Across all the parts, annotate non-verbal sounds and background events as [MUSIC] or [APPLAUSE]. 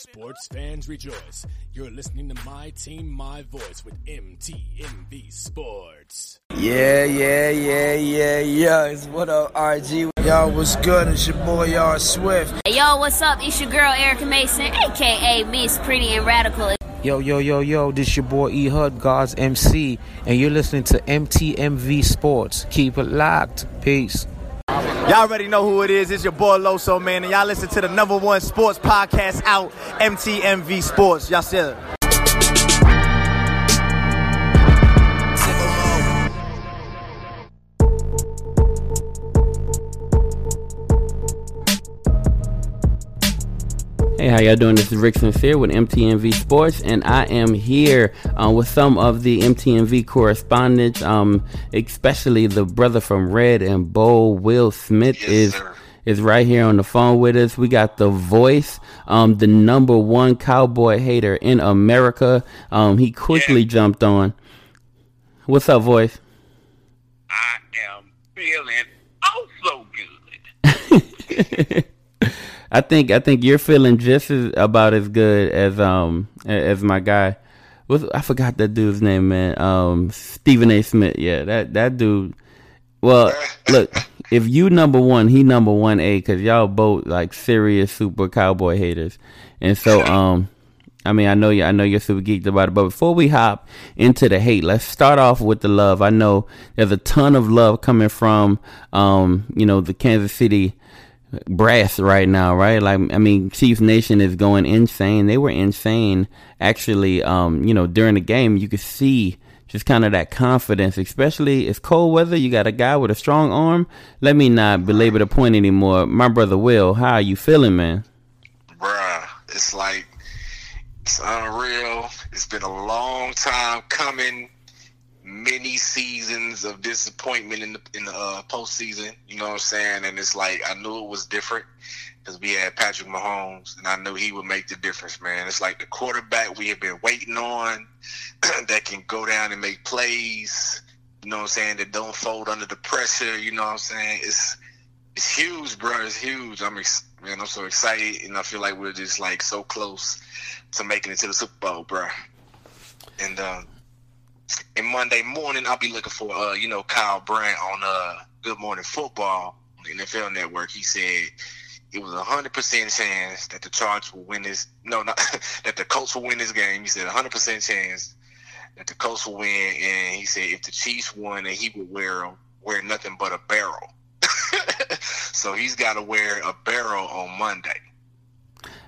Sports fans rejoice. You're listening to My Team, My Voice with MTMV Sports. Yeah, yeah, yeah, yeah, yeah. It's what up, RG? Y'all, what's good? It's your boy, y'all Swift. Hey, yo, what's up? It's your girl, Erica Mason, aka Miss Pretty and Radical. Yo, yo, yo, yo, this your boy E Hud, God's MC, and you're listening to MTMV Sports. Keep it locked. Peace. Y'all already know who it is. It's your boy Loso, man. And y'all listen to the number one sports podcast out, MTMV Sports. Y'all said Hey, how y'all doing? This is Rick Sincere with MTMV Sports, and I am here uh, with some of the MTMV correspondents, um, especially the brother from Red and Bold, Will Smith, Yes, is sir. is right here on the phone with us. We got the voice, um, the number one cowboy hater in America. Um, he quickly Yeah. jumped on. What's up, voice? I am feeling oh so good. [LAUGHS] I think I think you're feeling just as about as good as um as my guy. What's, I forgot that dude's name, man. Um, Stephen A. Smith. Yeah, that that dude. Well, look, if you number one, he number one A, because y'all both like serious super cowboy haters, and so um. I mean, I know you. I know you're super geeked about it. But before we hop into the hate, let's start off with the love. I know there's a ton of love coming from, um, you know, the Kansas City brass right now, right? Like, I mean, Chiefs Nation is going insane. They were insane, actually. Um, you know, during the game, you could see just kind of that confidence, especially it's cold weather. You got a guy with a strong arm. Let me not belabor the point anymore. My brother Will, how are you feeling, man? Bruh, it's like it's unreal. It's been a long time coming. Many seasons of disappointment in the in the uh, postseason. You know what I'm saying? And it's like I knew it was different because we had Patrick Mahomes, and I knew he would make the difference. Man, it's like the quarterback we have been waiting on [CLEARS THROAT] that can go down and make plays. You know what I'm saying? That don't fold under the pressure. You know what I'm saying? It's it's huge, bro. It's huge. I'm ex- man. I'm so excited, and I feel like we're just like so close to making it to the Super Bowl, bro. And uh, and Monday morning, I'll be looking for uh, you know, Kyle Brandt on uh, Good Morning Football NFL Network. He said it was a hundred percent chance that the Chargers will win this. No, not [LAUGHS] that the Colts will win this game. He said a hundred percent chance that the Colts will win, and he said if the Chiefs won, that he would wear wear nothing but a barrel. [LAUGHS] so he's got to wear a barrel on Monday.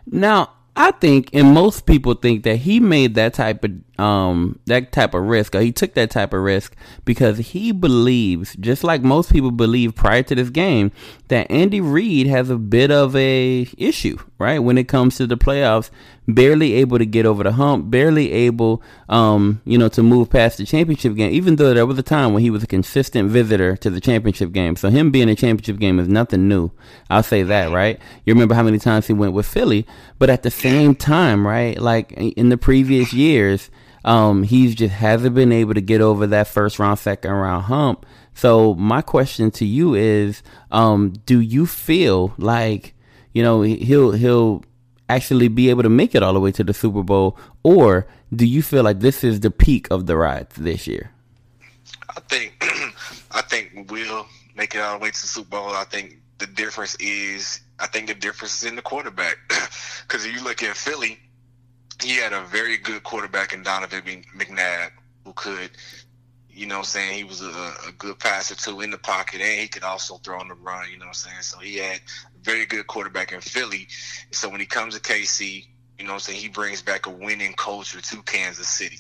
Now, I think, and most people think that he made that type of um that type of risk, or he took that type of risk because he believes, just like most people believe prior to this game, that Andy Reid has a bit of a issue, right? When it comes to the playoffs, barely able to get over the hump, barely able, um, you know, to move past the championship game. Even though there was a time when he was a consistent visitor to the championship game, so him being a championship game is nothing new. I'll say that, right? You remember how many times he went with Philly, but at the same time, right? Like in the previous years, um, he's just hasn't been able to get over that first round, second round hump. So my question to you is, um, do you feel like you know he'll he'll actually be able to make it all the way to the Super Bowl, or do you feel like this is the peak of the ride this year? I think [CLEARS THROAT] I think we'll make it all the way to the Super Bowl. I think the difference is I think the difference is in the quarterback [CLEARS THROAT] because if you look at Philly, he had a very good quarterback in Donovan McNabb who could. You know I'm saying? He was a, a good passer too in the pocket and he could also throw on the run, you know what I'm saying? So he had a very good quarterback in Philly. So when he comes to KC, you know what I'm saying, he brings back a winning culture to Kansas City.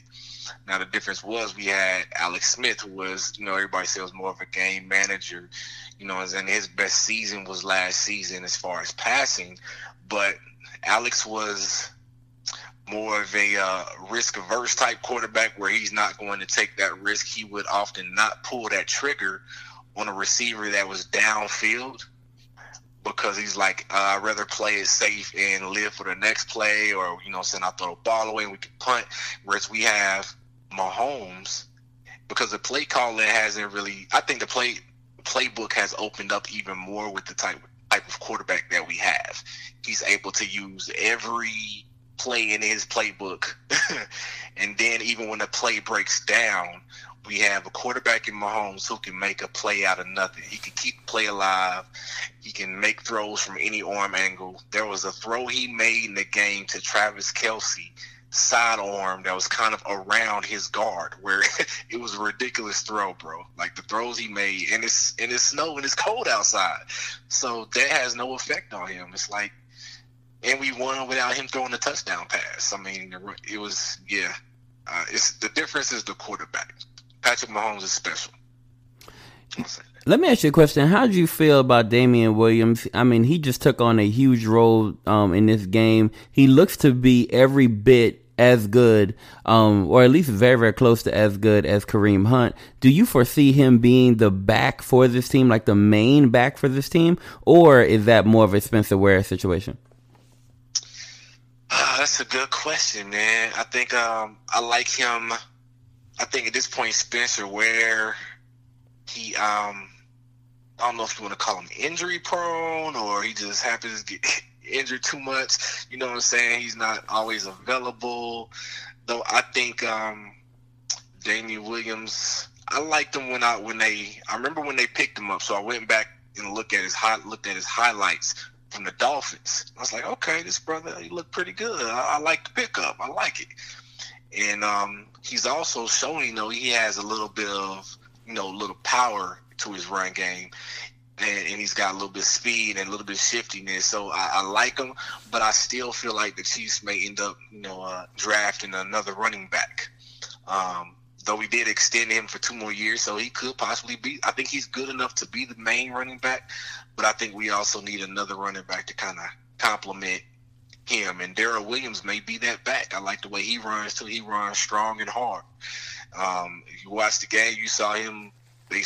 Now the difference was we had Alex Smith, who was you know everybody said was more of a game manager, you know, and his best season was last season as far as passing, but Alex was more of a uh, risk averse type quarterback where he's not going to take that risk. He would often not pull that trigger on a receiver that was downfield because he's like, uh, I'd rather play it safe and live for the next play, or you know, saying I throw the ball away and we can punt. Whereas we have Mahomes, because the play calling hasn't really. I think the play playbook has opened up even more with the type type of quarterback that we have. He's able to use every play in his playbook. [LAUGHS] and then even when the play breaks down, we have a quarterback in Mahomes who can make a play out of nothing. He can keep the play alive. He can make throws from any arm angle. There was a throw he made in the game to Travis Kelce, sidearm that was kind of around his guard, where [LAUGHS] it was a ridiculous throw, bro. Like the throws he made, and it's and it's snow and it's cold outside, so that has no effect on him. It's like, and we won without him throwing a touchdown pass. I mean, it was yeah. Uh, it's the difference is the quarterback. Patrick Mahomes is special. Let me ask you a question. How did you feel about Damien Williams? I mean, he just took on a huge role um, in this game. He looks to be every bit as good, um, or at least very, very close to as good as Kareem Hunt. Do you foresee him being the back for this team, like the main back for this team, or is that more of a Spencer Ware situation? Uh, that's a good question, man. I think um, I like him I think at this point, Spencer Ware, he, um, I don't know if you want to call him injury prone or he just happens to get [LAUGHS] injured too much. You know what I'm saying? He's not always available. Though I think um, Damien Williams, I liked him when I when they I remember when they picked him up. So I went back and looked at his high looked at his highlights from the Dolphins. I was like, okay, this brother he looked pretty good. I, I like the pickup. I like it and um, he's also showing, you know, he has a little bit of, you know, little power to his run game. And, and, he's got a little bit of speed and a little bit of shiftiness. So I, I, like him, but I still feel like the Chiefs may end up, you know, uh, drafting another running back. Um, though we did extend him for two more years, so he could possibly be. I think he's good enough to be the main running back, but I think we also need another running back to kind of complement him. And Darrel Williams may be that back. I like the way he runs too. He runs strong and hard. Um, you watched the game, you saw him. They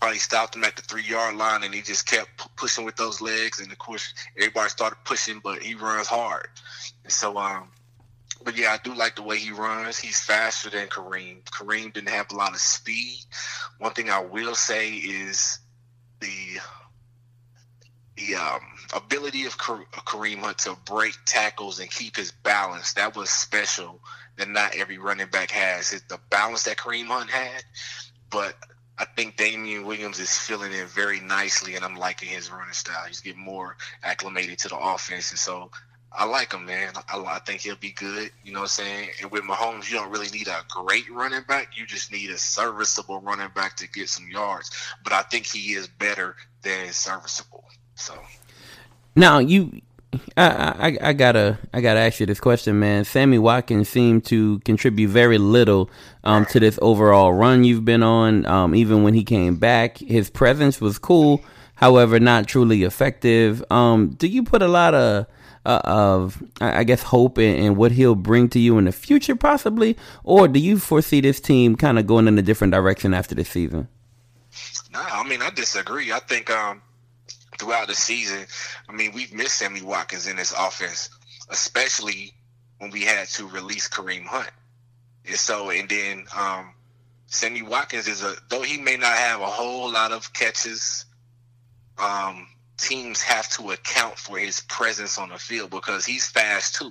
probably stopped him at the three yard line, and he just kept pushing with those legs. And of course, everybody started pushing, but he runs hard. And so, um, but yeah, I do like the way he runs. He's faster than Kareem. Kareem didn't have a lot of speed. One thing I will say is the the um, ability of Kareem Hunt to break tackles and keep his balance that was special that not every running back has. It's the balance that Kareem Hunt had, but I think Damien Williams is filling in very nicely, and I'm liking his running style. He's getting more acclimated to the offense, and so I like him, man. I, I, think he'll be good. You know what I'm saying? And with Mahomes, you don't really need a great running back. You just need a serviceable running back to get some yards. But I think he is better than serviceable. So now you, I, I, I gotta, I gotta ask you this question, man. Sammy Watkins seemed to contribute very little um, to this overall run you've been on. Um, even when he came back, his presence was cool, however, not truly effective. Um, do you put a lot of uh, of I guess hope in, in, what he'll bring to you in the future, possibly, or do you foresee this team kind of going in a different direction after this season? No, I mean I disagree. I think um, throughout the season, I mean, we've missed Sammy Watkins in this offense, especially when we had to release Kareem Hunt. And so, and then um, Sammy Watkins is a though he may not have a whole lot of catches. Um, teams have to account for his presence on the field because he's fast too,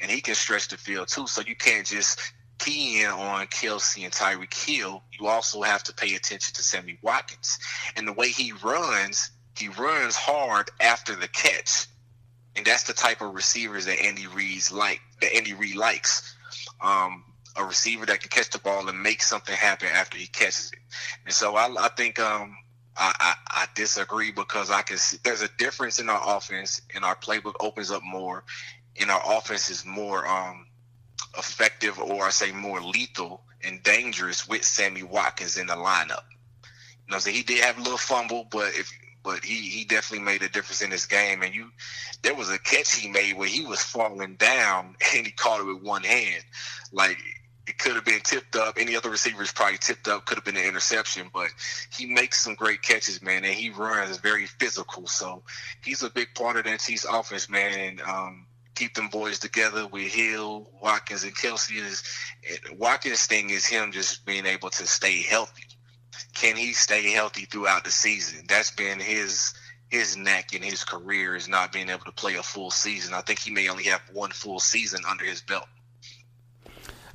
and he can stretch the field too. So you can't just key in on Kelce and Tyreek Hill. You also have to pay attention to Sammy Watkins and the way he runs he runs hard after the catch, and that's the type of receivers that Andy Reid's like. That Andy Reid likes. Um, a receiver that can catch the ball and make something happen after he catches it. And so I, I think um, I, I, I, disagree because I can see there's a difference in our offense, and our playbook opens up more, and our offense is more um, effective, or I say more lethal and dangerous with Sammy Watkins in the lineup. You know, so he did have a little fumble, but if but he he definitely made a difference in this game. And you, there was a catch he made where he was falling down [LAUGHS] and he caught it with one hand, like. It could have been tipped up. Any other receivers probably tipped up. Could have been an interception, but he makes some great catches, man, and he runs very physical. So he's a big part of that Chiefs offense, man. And um, keep them boys together with Hill, Watkins, and Kelce. Is Watkins' thing is him just being able to stay healthy can he stay healthy throughout the season? That's been his his neck in his career is not being able to play a full season. I think he may only have one full season under his belt.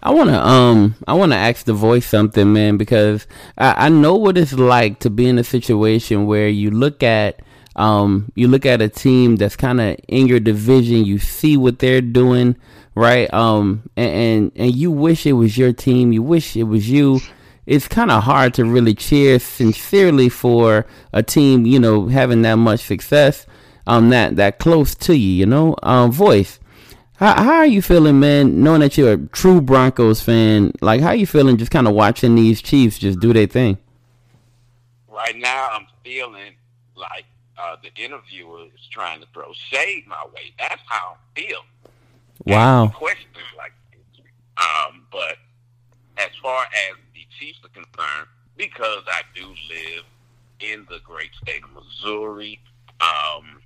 I wanna um I wanna ask the voice something, man, because I, I know what it's like to be in a situation where you look at um you look at a team that's kind of in your division, you see what they're doing, right? Um and, and and you wish it was your team, you wish it was you. It's kind of hard to really cheer sincerely for a team, you know, having that much success, um, that that close to you, you know. Um, voice. How, how are you feeling, man? Knowing that you're a true Broncos fan, like how you feeling just kind of watching these Chiefs just do their thing? Right now, I'm feeling like uh, the interviewer is trying to throw shade my way. That's how I feel. Wow. Questions like, this. um, but as far as Chiefs are concerned, because I do live in the great state of Missouri, um,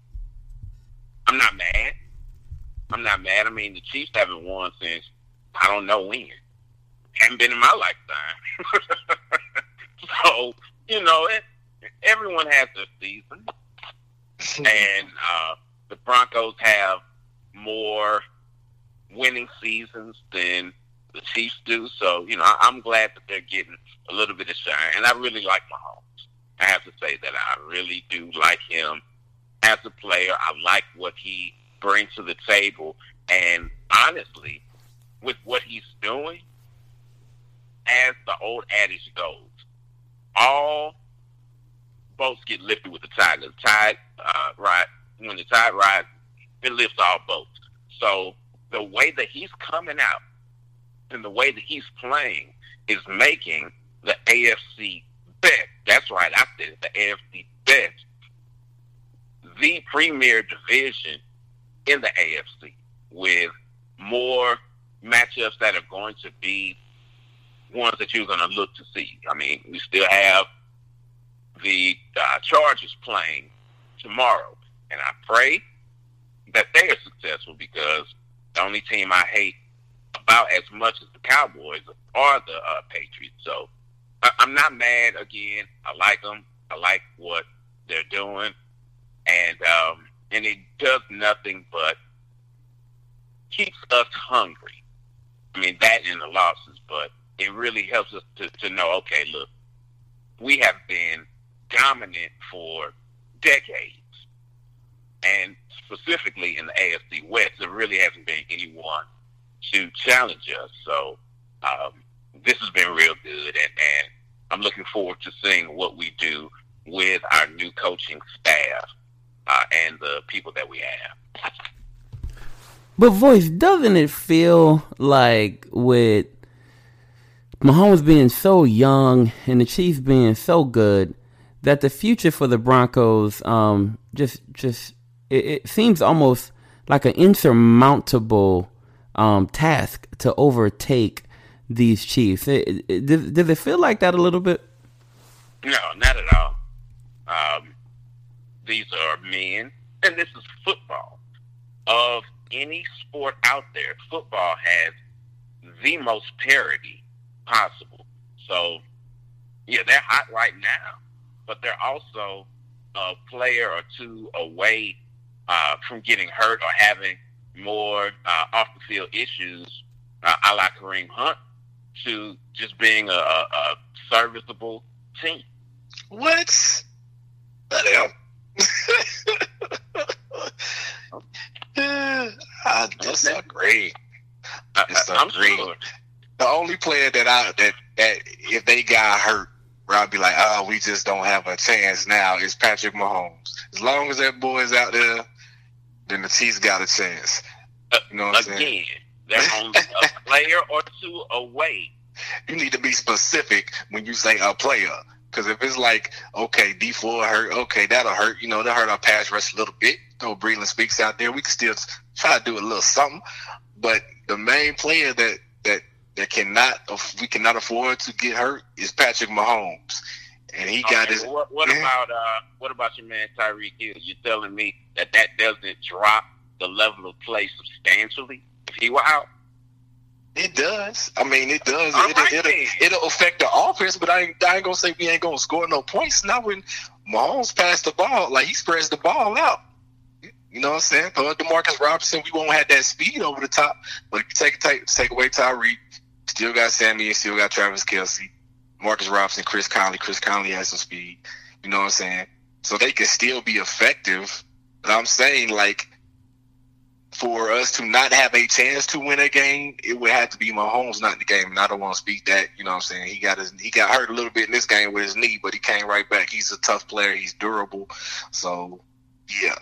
I'm not mad. I'm not mad. I mean, the Chiefs haven't won since I don't know when. Haven't been in my lifetime. [LAUGHS] so you know, it, everyone has their season, and uh, the Broncos have more winning seasons than the Chiefs do. So you know, I'm glad that they're getting a little bit of shine, and I really like Mahomes. I have to say that I really do like him as a player. I like what he brings to the table, and honestly, with what he's doing, as the old adage goes, all boats get lifted with the tide. The tide uh, ride when the tide rides, it lifts all boats. So the way that he's coming out and the way that he's playing is making the AFC best. That's right, I said the AFC best, the premier division in the AFC with more matchups that are going to be ones that you're going to look to see. I mean, we still have the uh, Chargers playing tomorrow, and I pray that they are successful because the only team I hate about as much as the Cowboys are the uh, Patriots. So I- I'm not mad. Again, I like them. I like what they're doing, and um, and it does nothing but keeps us hungry. I mean that in the losses, but it really helps us to, to know. Okay, look, we have been dominant for decades, and specifically in the AFC West, there really hasn't been anyone to challenge us. So um, this has been real good, and, and I'm looking forward to seeing what we do with our new coaching staff uh, and the people that we have. But voice, doesn't it feel like with Mahomes being so young and the Chiefs being so good that the future for the Broncos um just just it, it seems almost like an insurmountable um task to overtake these Chiefs. It, it, does it feel like that a little bit? No, not at all. Um, these are men, and this is football. Of any sport out there, football has the most parity possible. So, yeah, they're hot right now, but they're also a player or two away uh, from getting hurt or having more uh, off the field issues, uh, a la Kareem Hunt, to just being a, a, serviceable team. What? Let him. [LAUGHS] I disagree. I, I'm Disagree. sure. The only player that I that that if they got hurt, where I'd be like, oh, we just don't have a chance now is Patrick Mahomes. As long as that boy's out there, then the Chiefs got a chance. You know what I'm saying? Again, they're only a player or two away. You need to be specific when you say a player. Because if it's like, okay, Dee Ford hurt, okay, that'll hurt. You know, that'll hurt our pass rush a little bit. Throw Breeland Speaks out there. We can still try to do a little something. But the main player that that that cannot we cannot afford to get hurt is Patrick Mahomes, and he got his. what, what Yeah. about uh, what about your man Tyreek Hill? You're telling me that that doesn't drop the level of play substantially if he were out? It does. I mean, it does. It'll, right it'll, it'll affect the offense, but I ain't, I ain't gonna say we ain't gonna score no points. Not when Mahomes passed the ball, like he spreads the ball out. You know what I'm saying? But Demarcus Robinson, we won't have that speed over the top. But if you take take, take away Tyreek, still got Sammy and still got Travis Kelce, Marcus Robinson, Chris Conley. Chris Conley has some speed. You know what I'm saying? So they can still be effective. But I'm saying like for us to not have a chance to win a game, it would have to be Mahomes not in the game. And I don't want to speak that. You know what I'm saying? He got his he got hurt a little bit in this game with his knee, but he came right back. He's a tough player. He's durable. So yeah.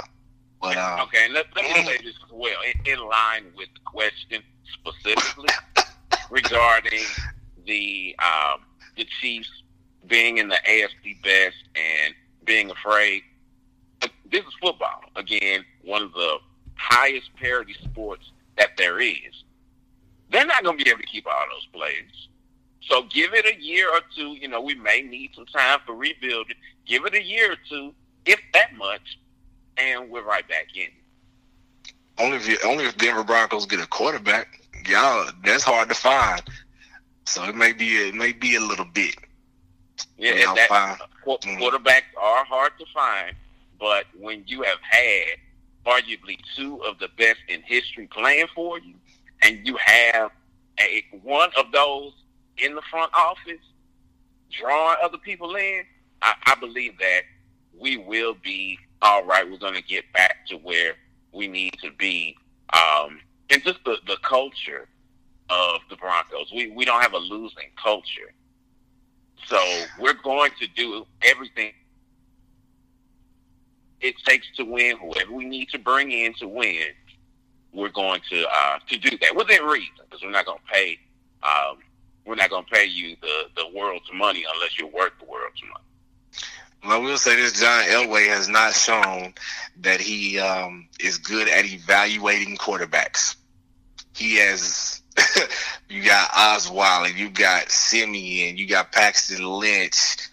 But um, Okay, let, let me say this as well, in, in line with the question specifically [LAUGHS] regarding the um, the Chiefs being in the AFC best and being afraid. This is football. Again, one of the highest parity sports that there is. They're not going to be able to keep all those players. So give it a year or two. You know, we may need some time for rebuilding. Give it a year or two, if that much, and we're right back in. only if you, only if Denver Broncos get a quarterback, y'all that's hard to find. So it may be it may be a little bit. Yeah, that, Mhm. quarterbacks are hard to find, but when you have had arguably two of the best in history playing for you, and you have a one of those in the front office drawing other people in, I, I believe that we will be all right. We're going to get back to where we need to be, um, and just the, the culture of the Broncos. We we don't have a losing culture. So we're going to do everything it takes to win. Whoever we need to bring in to win, we're going to uh, to do that within reason, because we're not going to pay um, we're not going to pay you the the world's money unless you're worth the world's money. Well, I will say this: John Elway has not shown that he um, is good at evaluating quarterbacks. He has. [LAUGHS] you got Osweiler, you got Siemian, you got Paxton Lynch.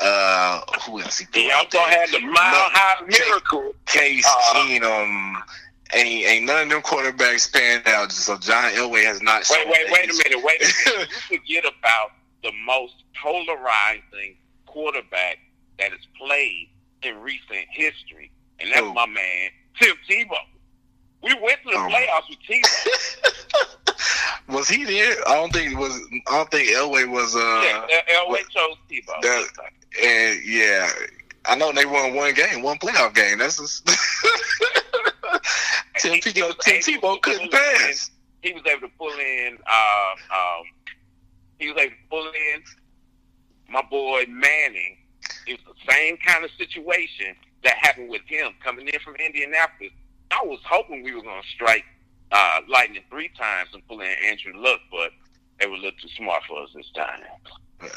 Uh, who else? He, threw He out also there? had the mile high miracle. Case Uh, Keenum. Ain't, ain't none of them quarterbacks panned out. So John Elway has not. Wait, wait, wait a minute, wait a minute. [LAUGHS] You forget about the most polarizing quarterback that has played in recent history, and that's Who? my man Tim Tebow. We went to the Oh. playoffs with Tebow. [LAUGHS] was he there? I don't think it was. I don't think Elway was. Uh, yeah, Elway chose Tebow. that- And yeah, I know they won one game, one playoff game. That's just [LAUGHS] Tim Tebow. Tim Tebow couldn't pass. he was able to pull in. Uh, um, he was able to pull in my boy Manning. It was the same kind of situation that happened with him coming in from Indianapolis. I was hoping we were going to strike uh, lightning three times and pull in Andrew Luck, but they were a little too smart for us this time.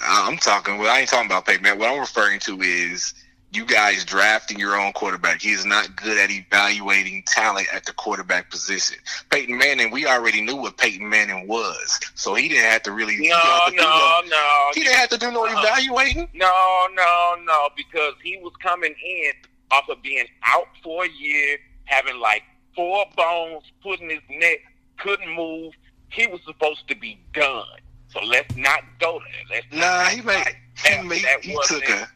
I'm talking. Well, I ain't talking about Peyton Manning. What I'm referring to is you guys drafting your own quarterback. He is not good at evaluating talent at the quarterback position. Peyton Manning, we already knew what Peyton Manning was, so he didn't have to really. No, [LAUGHS] have to do no, no. He didn't have to do no Uh-uh. evaluating. No, no, no, because he was coming in off of being out for a year, having like four bones put in his neck, couldn't move. He was supposed to be done. So let's not go there. Let's Nah, he made. He, that, made, that he wasn't took a.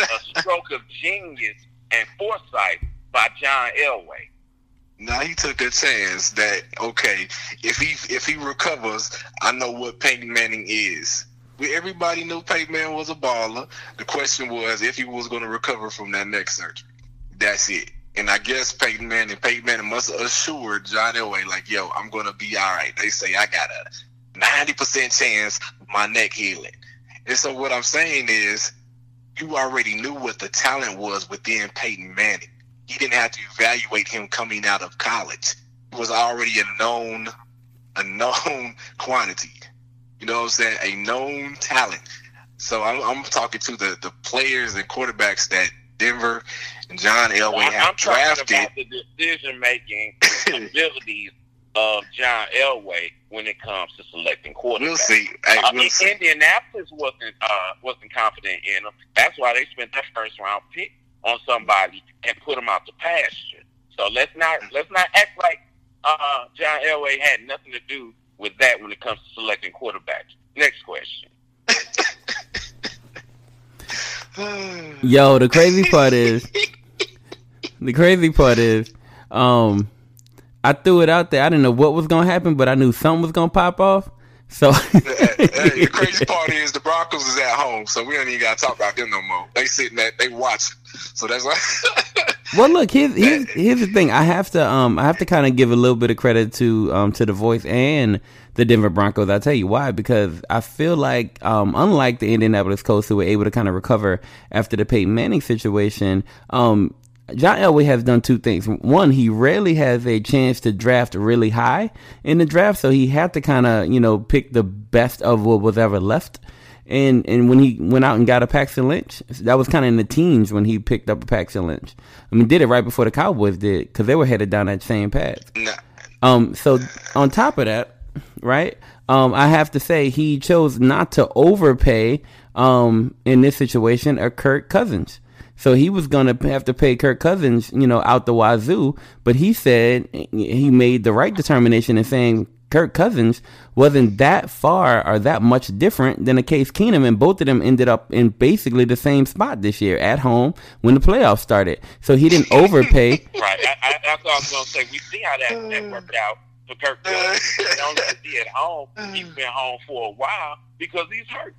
a, [LAUGHS] stroke of genius and foresight by John Elway. Now he took a chance that okay, if he if he recovers, I know what Peyton Manning is. We, everybody knew Peyton Manning was a baller. The question was if he was going to recover from that neck surgery. That's it. And I guess Peyton Manning, Peyton Manning must have assured John Elway, like, "Yo, I'm going to be all right." They say I got a ninety percent chance my neck healing. And so what I'm saying is, you already knew what the talent was within Peyton Manning he didn't have to evaluate him coming out of college. He was already a known, a known [LAUGHS] quantity. You know what I'm saying? A known talent. So I'm, I'm talking to the, the players and quarterbacks that Denver and John Elway I'm, have I'm talking drafted. about the decision making [LAUGHS] abilities of John Elway when it comes to selecting quarterbacks. we'll see. Hey, Uh, we'll see. Indianapolis wasn't uh, wasn't confident in him. That's why they spent that first round pick on somebody and put him out to pasture. So let's not let's not act like uh, John Elway had nothing to do with that when it comes to selecting quarterbacks. Next question. Yo, the crazy part is, the crazy part is, um, I threw it out there. I didn't know what was gonna happen, but I knew something was gonna pop off. So the [LAUGHS] crazy part is the Broncos is at home, so we don't even gotta talk about them no more. They sitting there, they watching. So that's why. [LAUGHS] well, look, here's, here's here's the thing. I have to um I have to kind of give a little bit of credit to um to the voice and the Denver Broncos. I'll tell you why because I feel like um unlike the Indianapolis Colts who were able to kind of recover after the Peyton Manning situation, um John Elway has done two things. One, he rarely has a chance to draft really high in the draft, so he had to kind of, you know, pick the best of what was ever left. And and when he went out and got a Paxton Lynch, that was kind of in the teens when he picked up a Paxton Lynch. I mean, did it right before the Cowboys did because they were headed down that same path. Um, so on top of that, right? Um, I have to say he chose not to overpay um, in this situation a Kirk Cousins. So he was going to have to pay Kirk Cousins, you know, out the wazoo. But he said he made the right determination in saying Kirk Cousins wasn't that far or that much different than a Case Keenum, and both of them ended up in basically the same spot this year at home when the playoffs started. So he didn't overpay. [LAUGHS] right. I, I, that's what I was going to say. We see how that, that mm. worked out for Kirk Cousins. He only be at home. He's mm. been home for a while because he's hurt.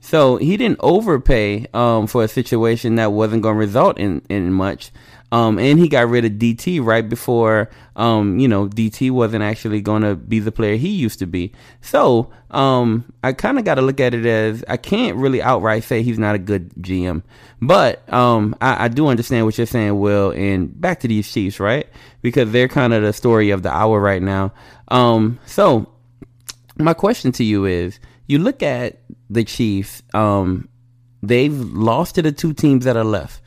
So he didn't overpay um, for a situation that wasn't going to result in, in much. Um, and he got rid of DT right before, um, you know, DT wasn't actually going to be the player he used to be. So um, I kind of got to look at it as I can't really outright say he's not a good GM, but um, I, I, do understand what you're saying, Will. And back to these Chiefs, right? Because they're kind of the story of the hour right now. Um, so my question to you is you look at the Chiefs, um, they've lost to the two teams that are left.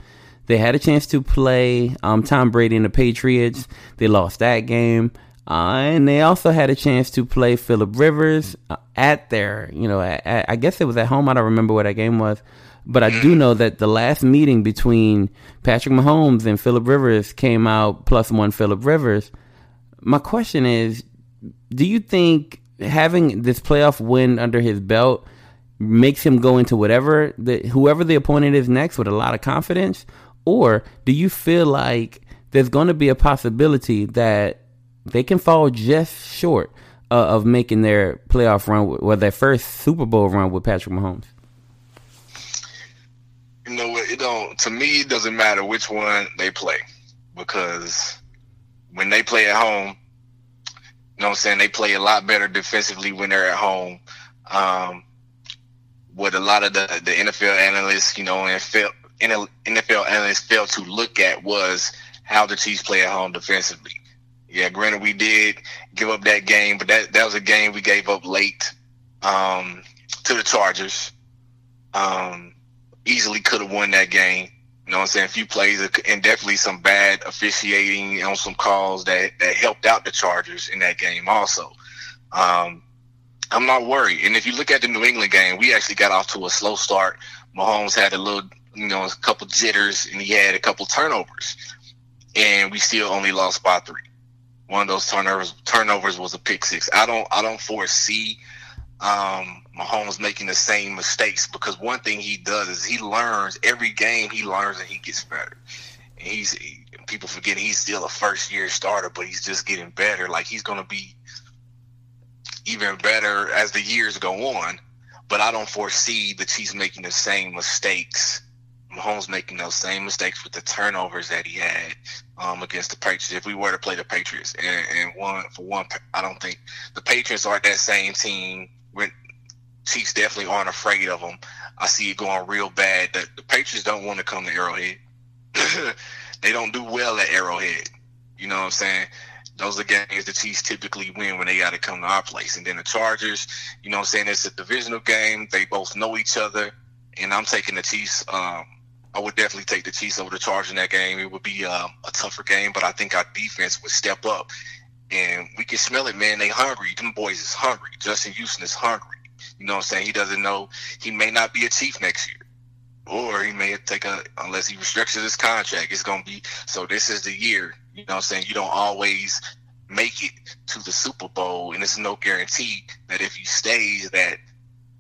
They had a chance to play um, Tom Brady and the Patriots. They lost that game. Uh, and they also had a chance to play Philip Rivers uh, at their, you know, at, at, I guess it was at home. I don't remember what that game was. But I do know that the last meeting between Patrick Mahomes and Philip Rivers came out plus one Philip Rivers. My question is, do you think having this playoff win under his belt makes him go into whatever the whoever the opponent is next with a lot of confidence, or do you feel like there's going to be a possibility that they can fall just short uh, of making their playoff run or their first Super Bowl run with Patrick Mahomes? You know what? It don't. To me, it doesn't matter which one they play because when they play at home, you know what I'm saying? They play a lot better defensively when they're at home. Um, what a lot of the, the NFL analysts, you know, and NFL analysts failed to look at was how the Chiefs play at home defensively. Yeah, granted, we did give up that game, but that, that was a game we gave up late um, to the Chargers. Um, easily could have won that game. You know what I'm saying? A few plays and definitely some bad officiating on some calls that, that helped out the Chargers in that game also. Um, I'm not worried. And if you look at the New England game, we actually got off to a slow start. Mahomes had a little, you know, a couple jitters and he had a couple turnovers. And we still only lost by three. One of those turnovers turnovers was a pick six. I don't I don't foresee um, Mahomes making the same mistakes because one thing he does is he learns every game. He learns and he gets better. And he's he, people forget he's still a first year starter, but he's just getting better. Like he's going to be even better as the years go on. But I don't foresee the Chiefs making the same mistakes. Mahomes making those same mistakes with the turnovers that he had um, against the Patriots. If we were to play the Patriots, and, and one for one, I don't think the Patriots aren't that same team when Chiefs definitely aren't afraid of them. I see it going real bad. The, the Patriots don't want to come to Arrowhead. [COUGHS] they don't do well at Arrowhead. You know what I'm saying? Those are games the Chiefs typically win when they got to come to our place. And then the Chargers, you know I'm saying? It's a divisional game. They both know each other. And I'm taking the Chiefs. Um, I would definitely take the Chiefs over the Chargers in that game. It would be um, a tougher game, but I think our defense would step up. And we can smell it, man. They hungry. Them boys is hungry. Justin Houston is hungry. You know what I'm saying? He doesn't know he may not be a chief next year. Or he may take a unless he restricts his contract. It's gonna be so this is the year, you know what I'm saying? You don't always make it to the Super Bowl, and it's no guarantee that if you stay, that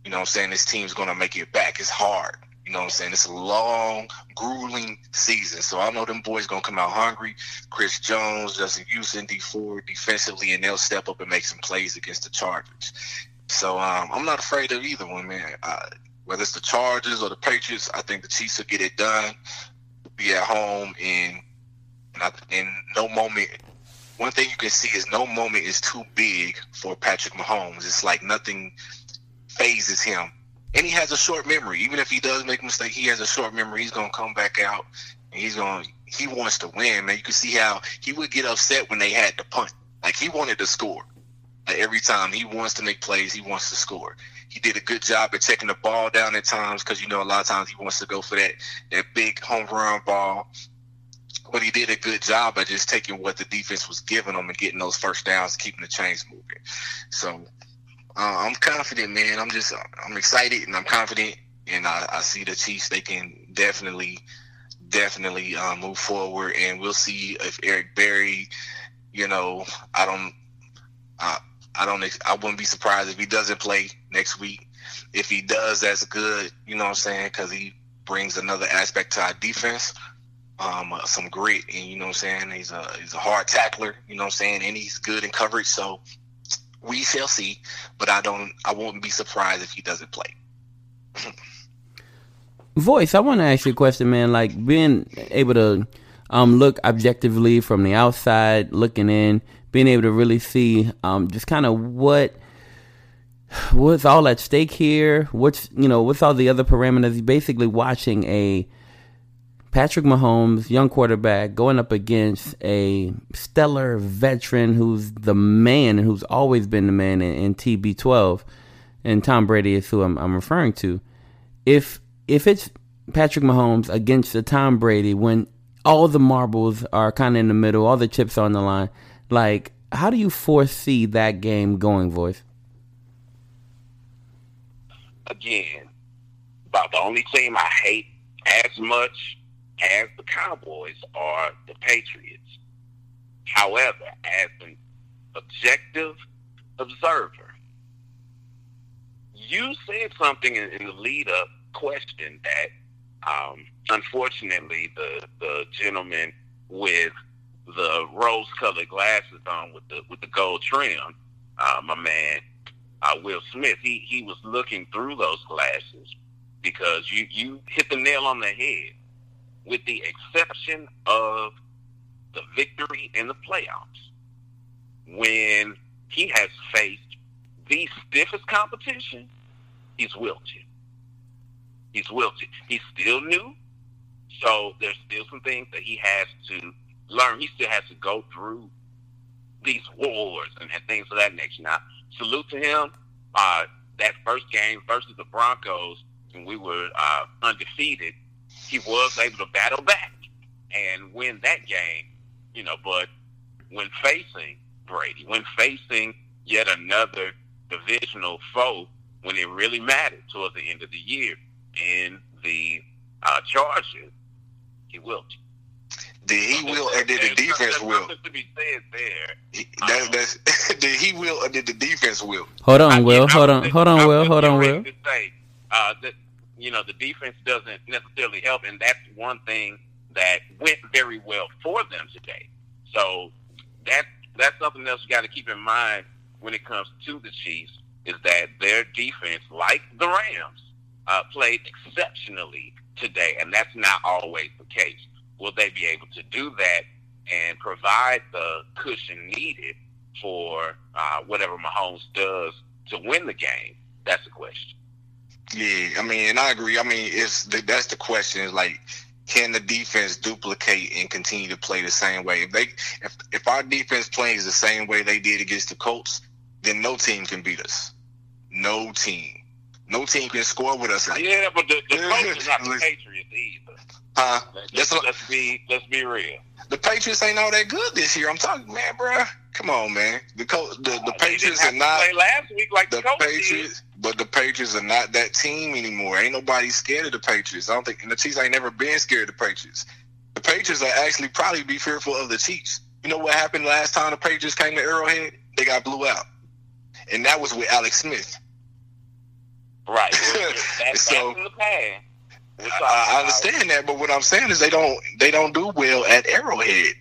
you know what I'm saying this team's gonna make it back. It's hard. You know what I'm saying? It's a long, grueling season. So I know them boys gonna come out hungry. Chris Jones, Justin Houston, Dee Ford defensively, and they'll step up and make some plays against the Chargers. So um, I'm not afraid of either one, man. Uh, whether it's the Chargers or the Patriots, I think the Chiefs will get it done. Be at home and in no moment. One thing you can see is no moment is too big for Patrick Mahomes. It's like nothing phases him and he has a short memory. Even if he does make a mistake, he has a short memory. He's gonna come back out and he's gonna he wants to win, man. You can see how he would get upset when they had to punt. Like he wanted to score. Like every time he wants to make plays, he wants to score. He did a good job at taking the ball down at times because you know a lot of times he wants to go for that that big home run ball. But he did a good job at just taking what the defense was giving him and getting those first downs, keeping the chains moving. So uh, I'm confident, man. I'm just I'm excited and I'm confident, and I, I see the Chiefs. They can definitely, definitely uh, move forward, and we'll see if Eric Berry. You know, I don't. Uh, I don't. I wouldn't be surprised if he doesn't play next week. If he does, that's good. You know what I'm saying? Because he brings another aspect to our defense. Um, uh, some grit, and you know what I'm saying. He's a he's a hard tackler. You know what I'm saying, and he's good in coverage. So we shall see, but I don't. I won't be surprised if he doesn't play. [CLEARS THROAT] Voice, I want to ask you a question, man. Like being able to um, look objectively from the outside, looking in, being able to really see um, just kind of what what's all at stake here. What's you know what's all the other parameters. Basically, watching a Patrick Mahomes, young quarterback, going up against a stellar veteran who's the man and who's always been the man in, in TB12, and Tom Brady is who I'm, I'm, referring to. If if it's Patrick Mahomes against the Tom Brady when all the marbles are kind of in the middle, all the chips are on the line, like how do you foresee that game going, voice? Again, about the only team I hate as much as the Cowboys are the Patriots. However, as an objective observer, you said something in, in the lead up question that um, unfortunately the the gentleman with the rose colored glasses on with the with the gold trim, uh, my man uh, Will Smith, he he was looking through those glasses because you you hit the nail on the head with the exception of the victory in the playoffs, when he has faced the stiffest competition, he's wilted. He's wilted. He's still new, so there's still some things that he has to learn. He still has to go through these wars and, things of that nature. Now, salute to him. Uh, that first game versus the Broncos, and we were uh, undefeated, he was able to battle back and win that game, you know, but when facing Brady, when facing yet another divisional foe, when it really mattered towards the end of the year in the uh, Chargers, he will. Did he will or did the defense will? To be said there. He, that, that's, [LAUGHS] did he will or did the defense will? Hold on, Will. Hold on. Hold on, Will. Hold on, Will. Say, uh, that you know, the defense doesn't necessarily help, and that's one thing that went very well for them today. So that that's something else you got to keep in mind when it comes to the Chiefs is that their defense, like the Rams, uh, played exceptionally today, and that's not always the case. Will they be able to do that and provide the cushion needed for uh, whatever Mahomes does to win the game? That's the question. Yeah, I mean, and I agree. I mean, it's the, that's the question. Is like, can the defense duplicate and continue to play the same way? If they, if if our defense plays the same way they did against the Colts, then no team can beat us. No team, no team can score with us. Yeah, but the, the Colts are not the Patriots either. Huh? Let's, let's, let's be let's be real. The Patriots ain't all that good this year. I'm talking, man, bro. Come on, man. The co- the, the Patriots are not play last week like the, the Patriots, did. But the Patriots are not that team anymore. Ain't nobody scared of the Patriots. I don't think, and the Chiefs ain't never been scared of the Patriots. The Patriots are actually probably be fearful of the Chiefs. You know what happened last time the Patriots came to Arrowhead? They got blew out, and that was with Alex Smith. Right. [LAUGHS] That's, So- in the past. I, I understand that, but what I'm saying is they don't they don't do well at Arrowhead,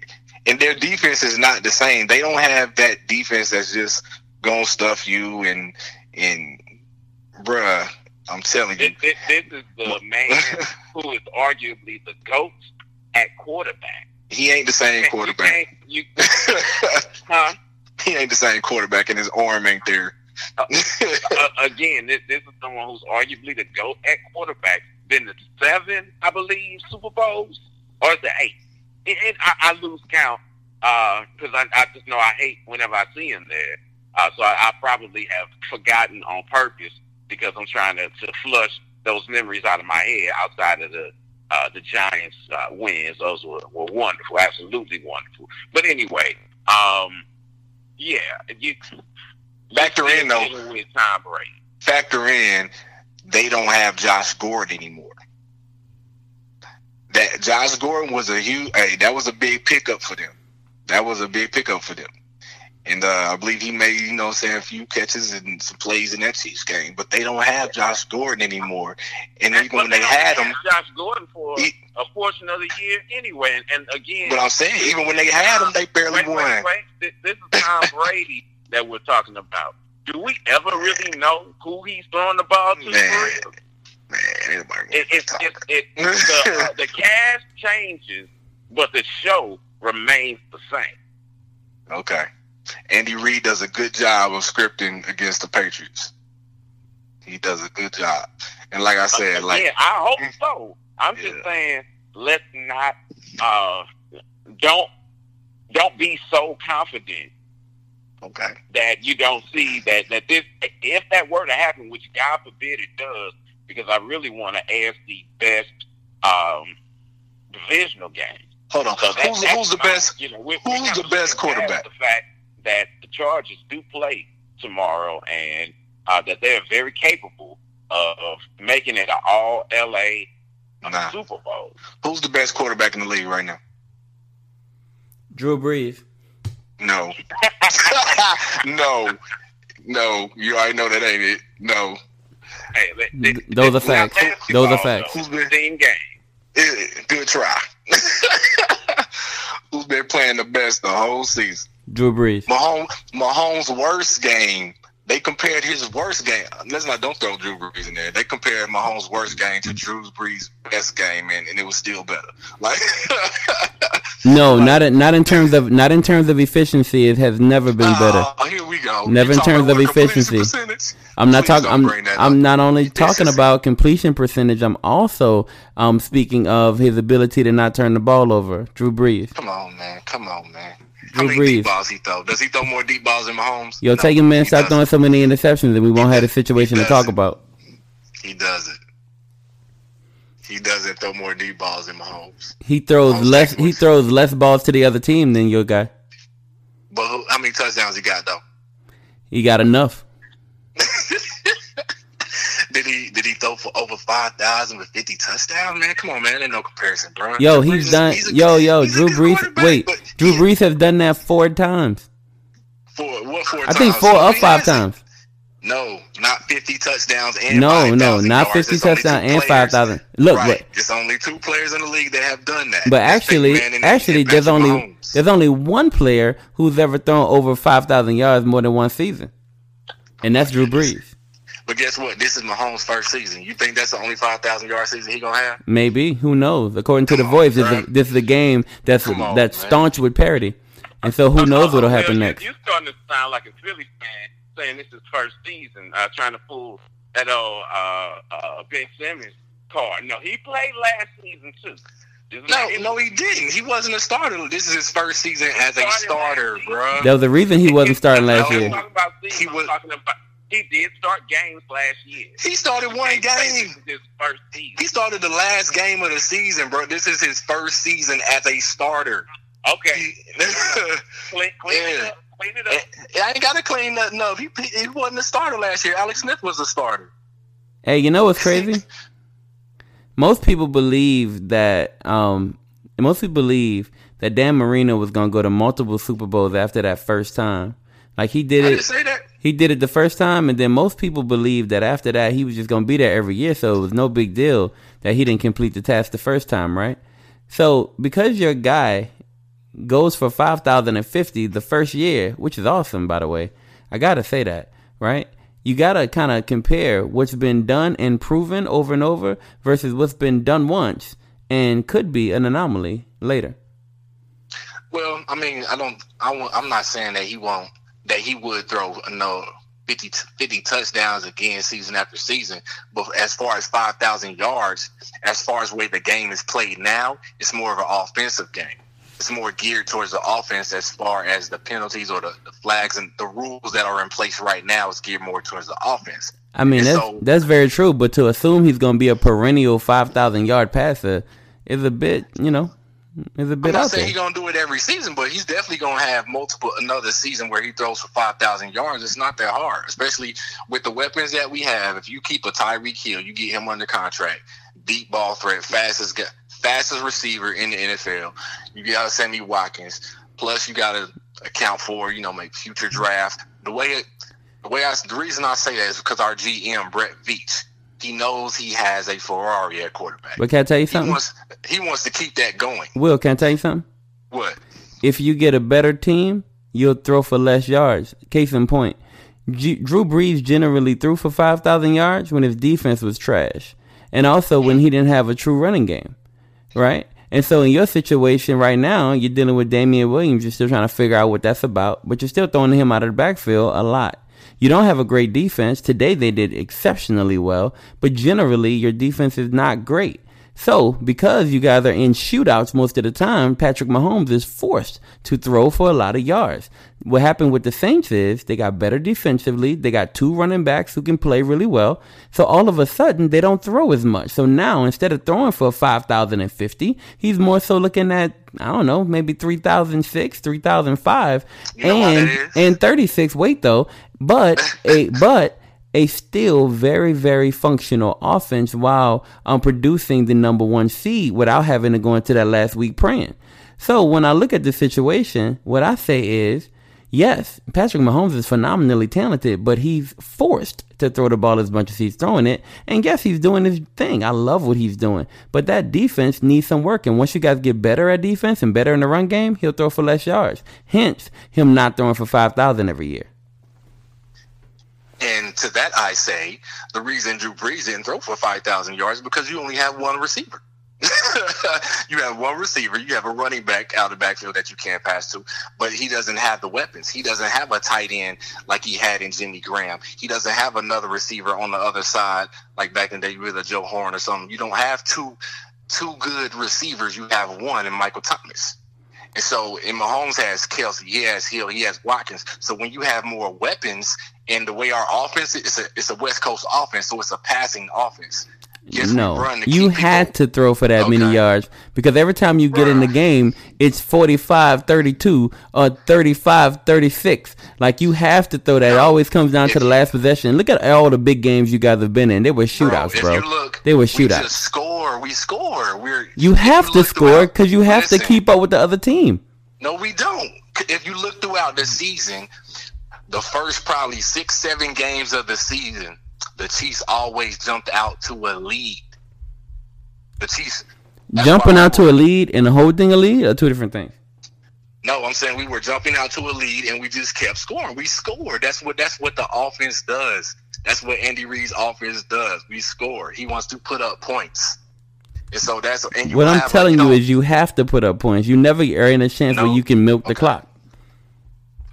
and their defense is not the same. They don't have that defense that's just gonna stuff you and and bruh. I'm telling you, This, this, this is the man who is arguably the GOAT at quarterback. he ain't the same [LAUGHS] quarterback. can't- You, huh? [LAUGHS] he ain't the same quarterback, and his arm ain't there. uh, again, this, this is someone who's arguably the GOAT at quarterback. Been to seven, I believe, Super Bowls, or it eight? And, and I, I lose count because I, I just know I hate whenever I see him there. Uh, so I, I probably have forgotten on purpose because I'm trying to, to flush those memories out of my head outside of the uh, the Giants uh, wins. Those were, were wonderful, absolutely wonderful. But anyway, um, yeah, you Factor in though. dealing with Tom Brady. factor in they don't have Josh Gordon anymore. That Josh Gordon was a huge hey, that was a big pickup for them. That was a big pickup for them. And uh, I believe he made, you know, saying a few catches and some plays in that Chiefs game. But they don't have Josh Gordon anymore. And even when But they had him, Josh Gordon for he- a portion of the year anyway. And, and again, but I'm saying even when they had him, they barely wait, won. wait, wait. This, is Tom Brady that we're talking about. Do we ever really know who he's throwing the ball to? Man? Man, anybody It, it, it, it, the, uh, the cast changes, but the show remains the same. Okay. Andy Reid does a good job of scripting against the Patriots. He does a good job. And like I said, like I hope so. I'm just saying, let's not uh, don't don't be so confident okay. that you don't see that that this if that were to happen, which God forbid it does, because I really want to ask the best um, divisional game. Hold on. So that- who's who's the best You know, we, who's we the best quarterback? The fact that the Chargers do play tomorrow, and uh, that they're very capable of making it an All LA Nah. Super Bowl. who's the best quarterback in the league right now? Drew Brees. No. [LAUGHS] no. No. You already know that ain't it. No. Hey, let- Th- this- those this are facts. Those are facts. though. Who's been- Team game. Good try. [LAUGHS] Who's been playing the best the whole season? Drew Brees. Mahomes, Mahomes' worst game. They compared his worst game. Let's not don't throw Drew Brees in there. They compared Mahomes' worst game to Drew Brees' best game, and, and it was still better. Like, [LAUGHS] No, not in, not in terms of not in terms of efficiency. It has never been better. Oh, here we go. Never You in terms of efficiency. I'm not talking. I'm I'm up. not only talking about completion percentage. I'm also um speaking of his ability to not turn the ball over. Drew Brees. Come on, man. Come on, man. How many Brees. deep balls he throw? Does he throw more deep balls than Mahomes? Yo, No, take him man. Stop throwing so many interceptions, and we won't have a situation to talk about. He doesn't. He doesn't throw more deep balls than Mahomes. He throws Mahomes less. He throws less balls to the other team than your guy. But who, how many touchdowns he got though? He got enough. Did he did he throw for over five thousand with fifty touchdowns? Man, come on, man. Ain't no comparison, bro. Yo, Drew Brees he's is- done. he's a- Yo, yo, Drew Brees. Wait, Drew Brees has done that four times. Four, what four I think four No, or five times. No, not fifty touchdowns and No, 5,000 no, not yards. 50 It's touchdowns and 5,000. Look, right. but- it's only two players in the league that have done that. But actually, Peyton Manning and- actually, there's only there's only one player who's ever thrown over five thousand yards more than one season, and that's Drew Brees. But guess what? This is Mahomes' first season. You think that's the only five thousand yard season he gonna have? Maybe who knows? According to the Come on, voice, this is, a, this is a game that's on, that's man. staunch with parity, and so who knows what'll happen you- next? You're starting to sound like a Philly fan saying this is first season, uh, trying to fool that old uh, uh, Ben Simmons card. No, he played last season too. No, no, he didn't. He wasn't a starter. This is his first season as a starter, last bruh. There was a reason he wasn't starting [LAUGHS] last No. Year. about season. He I'm was- talking about he did start games last year. He started one Can't game. This his first season. He started the last game of the season, bro. This is his first season as a starter. Okay, He- [LAUGHS] clean, clean it up. Clean it up. I ain't got to clean nothing up. He, he wasn't a starter last year. Alex Smith was a starter. Hey, you know what's crazy? Most people believe that um most people believe that Dan Marino was gonna go to multiple Super Bowls after that first time. Like he did I it. didn't say that. He did it the first time, and then most people believed that after that he was just gonna be there every year, so it was no big deal that he didn't complete the task the first time, right? So because your guy goes for five thousand and fifty the first year, which is awesome, by the way, I gotta say that, right? You gotta kind of compare what's been done and proven over and over versus what's been done once and could be an anomaly later. Well, I mean, I don't. I I'm not saying that he won't. That he would throw no 50, 50 touchdowns again, season after season. But as far as five thousand yards, as far as the way the game is played now, it's more of an offensive game. It's more geared towards the offense as far as the penalties or the, the flags and the rules that are in place right now is geared more towards the offense. I mean, And that's so- that's very true. But to assume he's going to be a perennial five thousand yard passer is a bit, you know, is a I'm not saying he's gonna do it every season, but he's definitely gonna have multiple another season where he throws for five thousand yards. It's not that hard, especially with the weapons that we have. If you keep a Tyreek Hill, you get him under contract, deep ball threat, fastest guy, fastest receiver in the NFL. You got a Sammy Watkins. Plus, you got to account for you know make future draft. The way it, the way I the reason I say that is because our GM Brett Veach. He knows he has a Ferrari at quarterback. But can I tell you He something? wants he wants to keep that going. Will, can I tell you something? What? If you get a better team, you'll throw for less yards. Case in point, G- Drew Brees generally threw for five thousand yards when his defense was trash, and also when he didn't have a true running game, right? And so in your situation right now, you're dealing with Damien Williams. You're still trying to figure out what that's about, but you're still throwing him out of the backfield a lot. You don't have a great defense. Today they did exceptionally well, but generally your defense is not great. So, because you guys are in shootouts most of the time, Patrick Mahomes is forced to throw for a lot of yards. What happened with the Saints is they got better defensively. They got two running backs who can play really well. So all of a sudden they don't throw as much. So now instead of throwing for 5,050, he's more so looking at, I don't know, maybe 3,006, 3,005 You know and, and 36 weight though. But [LAUGHS] a, but a still very, very functional offense while I'm um, producing the number one seed without having to go into that last week praying. So when I look at the situation, what I say is, yes, Patrick Mahomes is phenomenally talented, but he's forced to throw the ball as much as he's throwing it. And yes, he's doing his thing. I love what he's doing. But that defense needs some work. And once you guys get better at defense and better in the run game, he'll throw for less yards. Hence, him not throwing for 5,000 every year. And to that, I say the reason Drew Brees didn't throw for 5,000 yards is because you only have one receiver. [LAUGHS] you have one receiver, you have a running back out of backfield that you can't pass to, but he doesn't have the weapons. He doesn't have a tight end like he had in Jimmy Graham. He doesn't have another receiver on the other side like back in the day with a Joe Horn or something. You don't have two two good receivers. You have one in Michael Thomas. And so, and Mahomes has Kelce, he has Hill, he has Watkins. So when you have more weapons, and the way our offense is, it's a it's a West Coast offense, so it's a passing offense. We no, you had people- to throw for that many yards because every time you get in the game, it's 45 32 or 35 36. Like you have to throw that. It always comes down to the last possession. Look at all the big games you guys have been in. They were shootouts, if bro. you look, they were We shootouts. just score. We score. We're You if have to score because you have to keep up with the other team. No, we don't. If you look throughout the season, the first probably six, seven games of the season, the Chiefs always jumped out to a lead. The Chiefs Jumping out to a lead and holding a lead are two different things. No, I'm saying we were jumping out to a lead and we just kept scoring. We scored. That's what that's what the offense does. That's what Andy Reid's offense does. We score. He wants to put up points. And so that's and What I'm telling like, you know, is you have to put up points. You never are in a chance where you can milk the Okay. clock.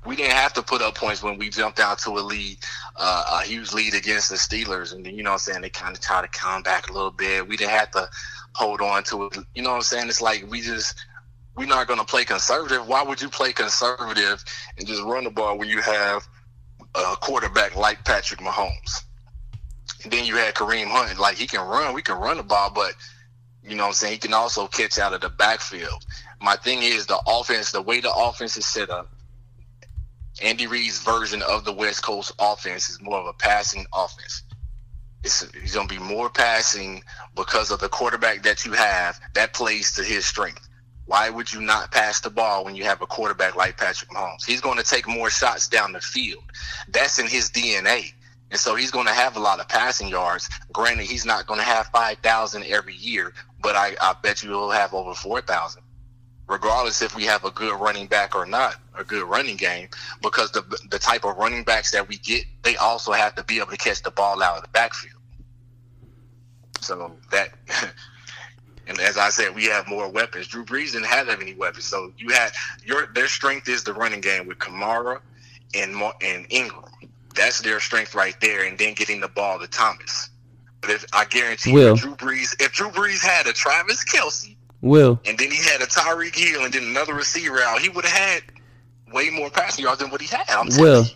We didn't have to put up points when we jumped out to a lead, uh, a huge lead against the Steelers, and you know what I'm saying they kind of tried to come back a little bit. We didn't have to hold on to it. You know what I'm saying? It's like we just we're not going to play conservative. Why would you play conservative and just run the ball when you have a quarterback like Patrick Mahomes? And then you had Kareem Hunt, like he can run, we can run the ball, but you know what I'm saying? He can also catch out of the backfield. My thing is the offense, the way the offense is set up, Andy Reid's version of the West Coast offense is more of a passing offense. It's, he's going to be more passing because of the quarterback that you have that plays to his strength. Why would you not pass the ball when you have a quarterback like Patrick Mahomes? He's going to take more shots down the field. That's in his DNA. And so he's going to have a lot of passing yards. Granted, he's not going to have 5,000 every year, but I, I bet you he'll have over 4,000, regardless if we have a good running back or not, a good running game, because the, the type of running backs that we get, they also have to be able to catch the ball out of the backfield. So that, [LAUGHS] and as I said, we have more weapons. Drew Brees didn't have any weapons. So you had your their strength is the running game with Kamara and and Ingram. That's their strength right there, and then getting the ball to Thomas. But if I guarantee Will. Drew Brees, if Drew Brees had a Travis Kelce, Will, and then he had a Tyreek Hill, and then another receiver out, he would have had way more passing yards than what he had. I'm Will. you.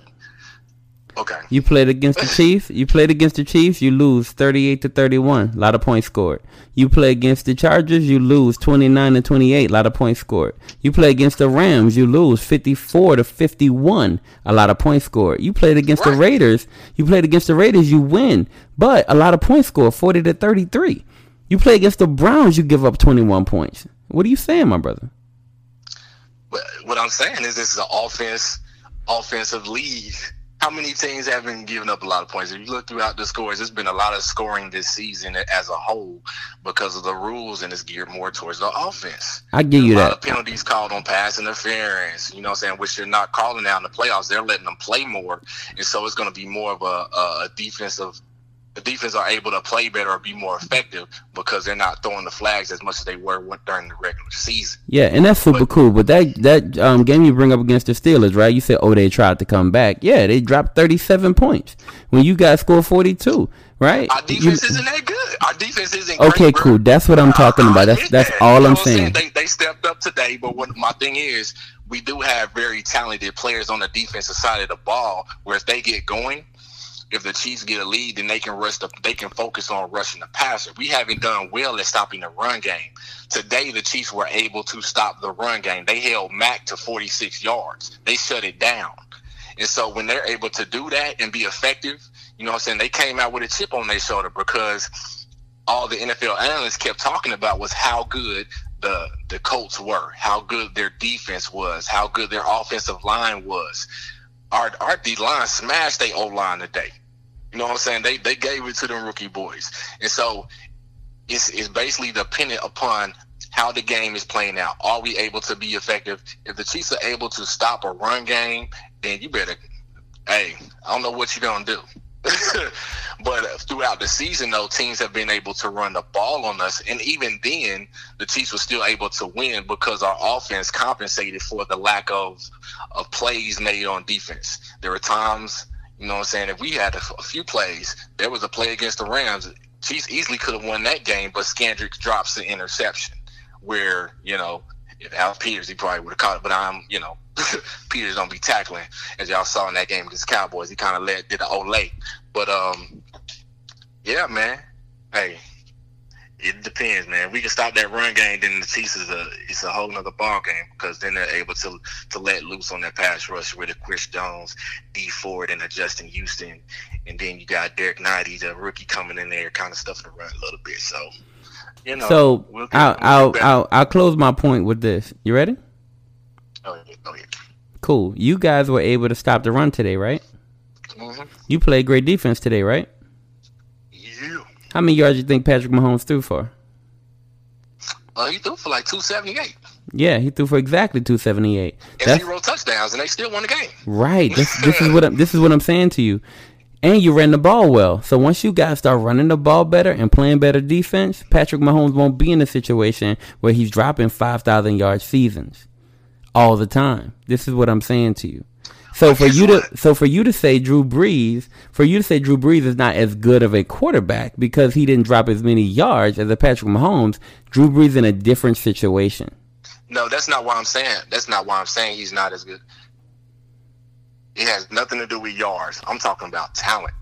Okay. you played against the Chiefs. You played against the Chiefs. You lose thirty-eight to thirty-one. A lot of points scored. You play against the Chargers. You lose twenty-nine to twenty-eight. A lot of points scored. You play against the Rams. You lose fifty-four to fifty-one. A lot of points scored. You played against the Raiders. You played against the Raiders. You win, but a lot of points scored. Forty to thirty-three. You play against the Browns. You give up twenty-one points. What are you saying, my brother? What I'm saying is this is an offense, offensive league. How many teams have been giving up a lot of points? If you look throughout the scores, there's been a lot of scoring this season as a whole because of the rules, and it's geared more towards the offense. I give you a lot that. of penalties called on pass interference, you know what I'm saying, which they're not calling out in the playoffs. They're letting them play more. And so it's going to be more of a, a, a defensive. The defense are able to play better or be more effective because they're not throwing the flags as much as they were during the regular season. Yeah, and that's super cool. But that that um, game you bring up against the Steelers, right? You said, oh, they tried to come back. Yeah, they dropped thirty-seven points when you guys scored forty-two, right? Our You- defense isn't that good. Our defense isn't Okay, great, cool. That's what I'm talking about. That's that's that. all You know I'm what saying. They, they stepped up today, but what my thing is, we do have very talented players on the defensive side of the ball. Where if they get going, if the Chiefs get a lead, then they can rush the, they can focus on rushing the passer. We haven't done well at stopping the run game. Today, the Chiefs were able to stop the run game. They held Mack to 46 yards. They shut it down. And so when they're able to do that and be effective, you know what I'm saying, they came out with a chip on their shoulder because all the NFL analysts kept talking about was how good the the Colts were, how good their defense was, how good their offensive line was. Our our D line smashed their O line today. You know what I'm saying? They they gave it to them rookie boys. And so it's it's basically dependent upon how the game is playing out. Are we able to be effective? If the Chiefs are able to stop a run game, then you better hey, I don't know what you're gonna do. [LAUGHS] but throughout the season, though, teams have been able to run the ball on us, and even then, the Chiefs were still able to win because our offense compensated for the lack of of plays made on defense. There were times, you know, what I'm saying, if we had a, a few plays, there was a play against the Rams. Chiefs easily could have won that game, but Scandrick drops the interception, where you know. If Al Peters, he probably would have caught it, but I'm, you know, [LAUGHS] Peters don't be tackling, as y'all saw in that game against Cowboys. He kind of let did the Olay, but um, yeah, man. Hey, it depends, man. We can stop that run game, then the Chiefs is a it's a whole nother ball game because then they're able to to let loose on that pass rush with a Chris Jones, Dee Ford, and a Justin Houston, and then you got Derrick Nnadi, the rookie, coming in there, kind of stuffing the run a little bit. So, you know, so we'll get- I'll we'll I'll. I'll I'll close my point with this. You ready? Oh, yeah, oh, yeah. Cool. You guys were able to stop the run today, right? Mhm. You played great defense today, right? How many yards do you think Patrick Mahomes threw for? Uh, he threw for like 278 Yeah, he threw for exactly 278. and That's zero touchdowns, and they still won the game. right. This, [LAUGHS] this is what I'm, this is what I'm saying to you. And you ran the ball well. So once you guys start running the ball better and playing better defense, Patrick Mahomes won't be in a situation where he's dropping 5,000 yard seasons all the time. This is what I'm saying to you. So for you to so for you to say Drew Brees, for you to say Drew Brees is not as good of a quarterback because he didn't drop as many yards as a Patrick Mahomes, Drew Brees in a different situation. No, that's not why I'm saying. That's not why I'm saying he's not as good. It has nothing to do with yards. I'm talking about talent.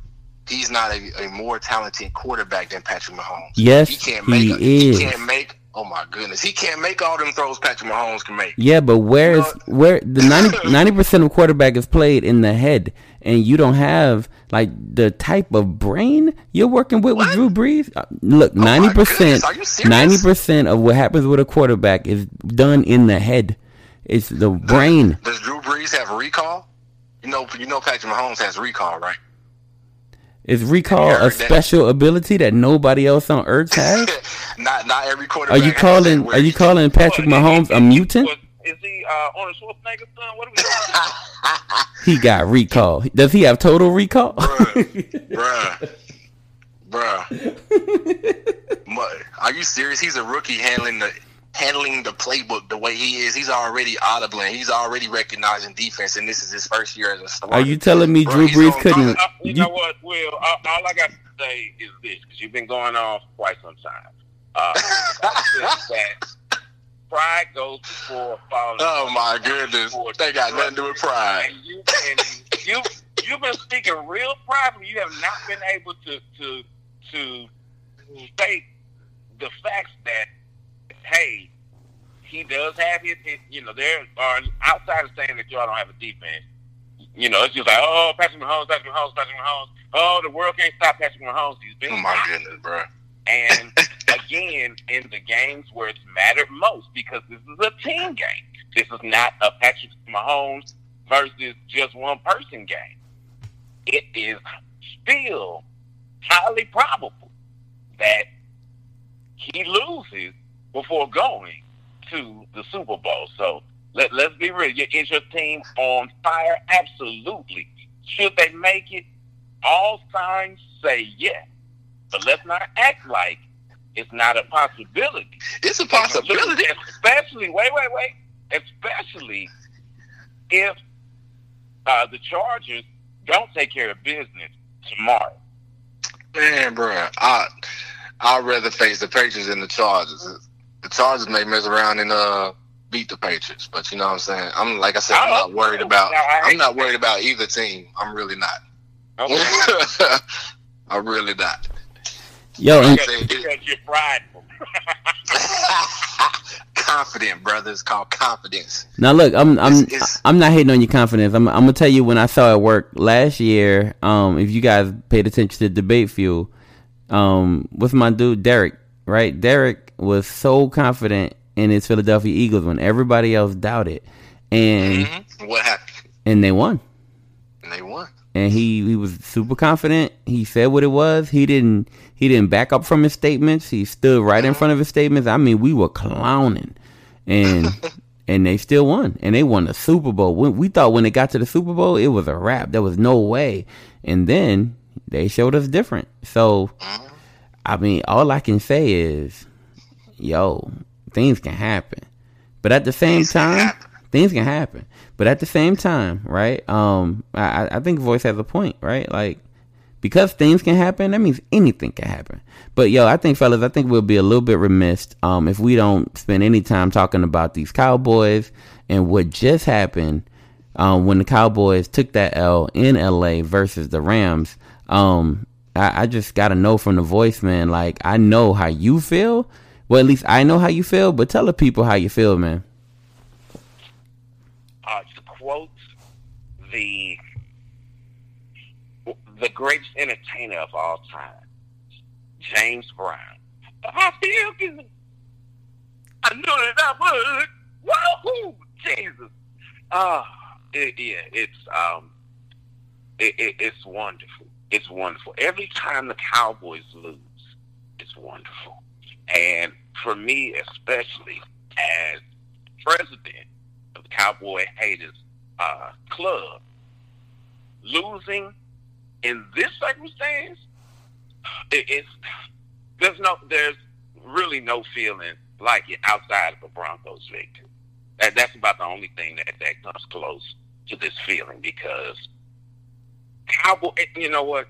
He's not a, a more talented quarterback than Patrick Mahomes. Yes, he can't he make. A, is. He can't make. Oh my goodness, he can't make all them throws Patrick Mahomes can make. Yeah, but where is where the [LAUGHS] 90 percent of quarterback is played in the head, and you don't have like the type of brain you're working with with Drew Brees. Uh, Look, ninety percent, goodness, are you serious? ninety percent of what happens with a quarterback is done in the head. It's the brain. Does Drew Brees have recall? You know, you know Patrick Mahomes has recall, right? Is recall Yeah, a that- special ability that nobody else on earth [LAUGHS] has? not not every quarterback. Are you calling? Are you calling Patrick What, Mahomes is- a mutant? what, Is he uh, Arnold Schwarzenegger's son? What are we talking [LAUGHS] He got recall. Does he have total recall? bruh, [LAUGHS] bruh. Mu- Are you serious? He's a rookie handling the handling the playbook the way he is. He's already audible. and He's already recognizing defense, and this is his first year as a starter. Are you telling me Bruh, Drew Brees couldn't? You, You, know what, Will? Uh, all I got to say is this, because you've been going on for quite some time. Uh, that [LAUGHS] pride goes before falling. Oh my goodness, they got nothing to do with pride. And you and you you've been speaking real privately. You have not been able to to to state the facts that hey, he does have his, his you know, there are outside of saying that y'all don't have a defense. You know, it's just like, oh, Patrick Mahomes, Patrick Mahomes, Patrick Mahomes. Oh, the world can't stop Patrick Mahomes. He's been Oh my goodness, bro. and [LAUGHS] again, in the games where it's mattered most, because this is a team game. This is not a Patrick Mahomes versus just one person game. It is still highly probable that he loses before going to the Super Bowl. So let, let's be real. Your- Is your team on fire? Absolutely. Should they make it? All signs say yes. But let's not act like it's not a possibility. It's a possibility. Especially, wait, wait, wait. Especially if uh, the Chargers don't take care of business tomorrow. Man, bro, I I'd rather face the Patriots than the Chargers. The Chargers may mess around and uh beat the Patriots, but you know what I'm saying. I'm like I said, I'm not worried about. I'm not worried about either team. I'm really not. Okay. [LAUGHS] I'm really not. yo, and, because, because you're prideful. [LAUGHS] Confident, brother. It's called confidence. now look, I'm I'm It's- it's- I'm not hating on your confidence. I'm I'm gonna tell you when I saw it work last year. Um, if you guys paid attention to debate fuel, um, what's my dude Derek? Right, Derek was so confident in his Philadelphia Eagles when everybody else doubted, and Mhm. What happened? and they won. And they won. and he he was super confident. He said what it was. He didn't he didn't back up from his statements. He stood right in front of his statements. I mean, we were clowning, and [LAUGHS] and they still won, and they won the Super Bowl. We, we thought when it got to the Super Bowl, it was a wrap. There was no way, and then they showed us different. So, I mean, all I can say is, yo, things can happen, but at the same Things time, happen. things can happen. But at the same time, right? Um, I, I- I think Voice has a point, right? Like, because things can happen, that means anything can happen. But yo, I think, fellas, I think we'll be a little bit remiss um, if we don't spend any time talking about these Cowboys and what just happened um, when the Cowboys took that L in LA versus the Rams. Um, I, I just got to know from the voice, man. Like, I know how you feel. Well, at least I know how you feel, but tell the people how you feel, man. uh, to quote the the greatest entertainer of all time, James Brown. I feel good. I knew that I would. Woohoo! Jesus. Ah, it, yeah, it's um, it, it, it's wonderful. It's wonderful. Every time the Cowboys lose, it's wonderful. And for me, especially as president of the Cowboy Haters uh, Club, losing in this circumstance, it, it's there's no there's really no feeling like it outside of a Broncos victory. That that's about the only thing that that comes close to this feeling because Cowboy. You know what?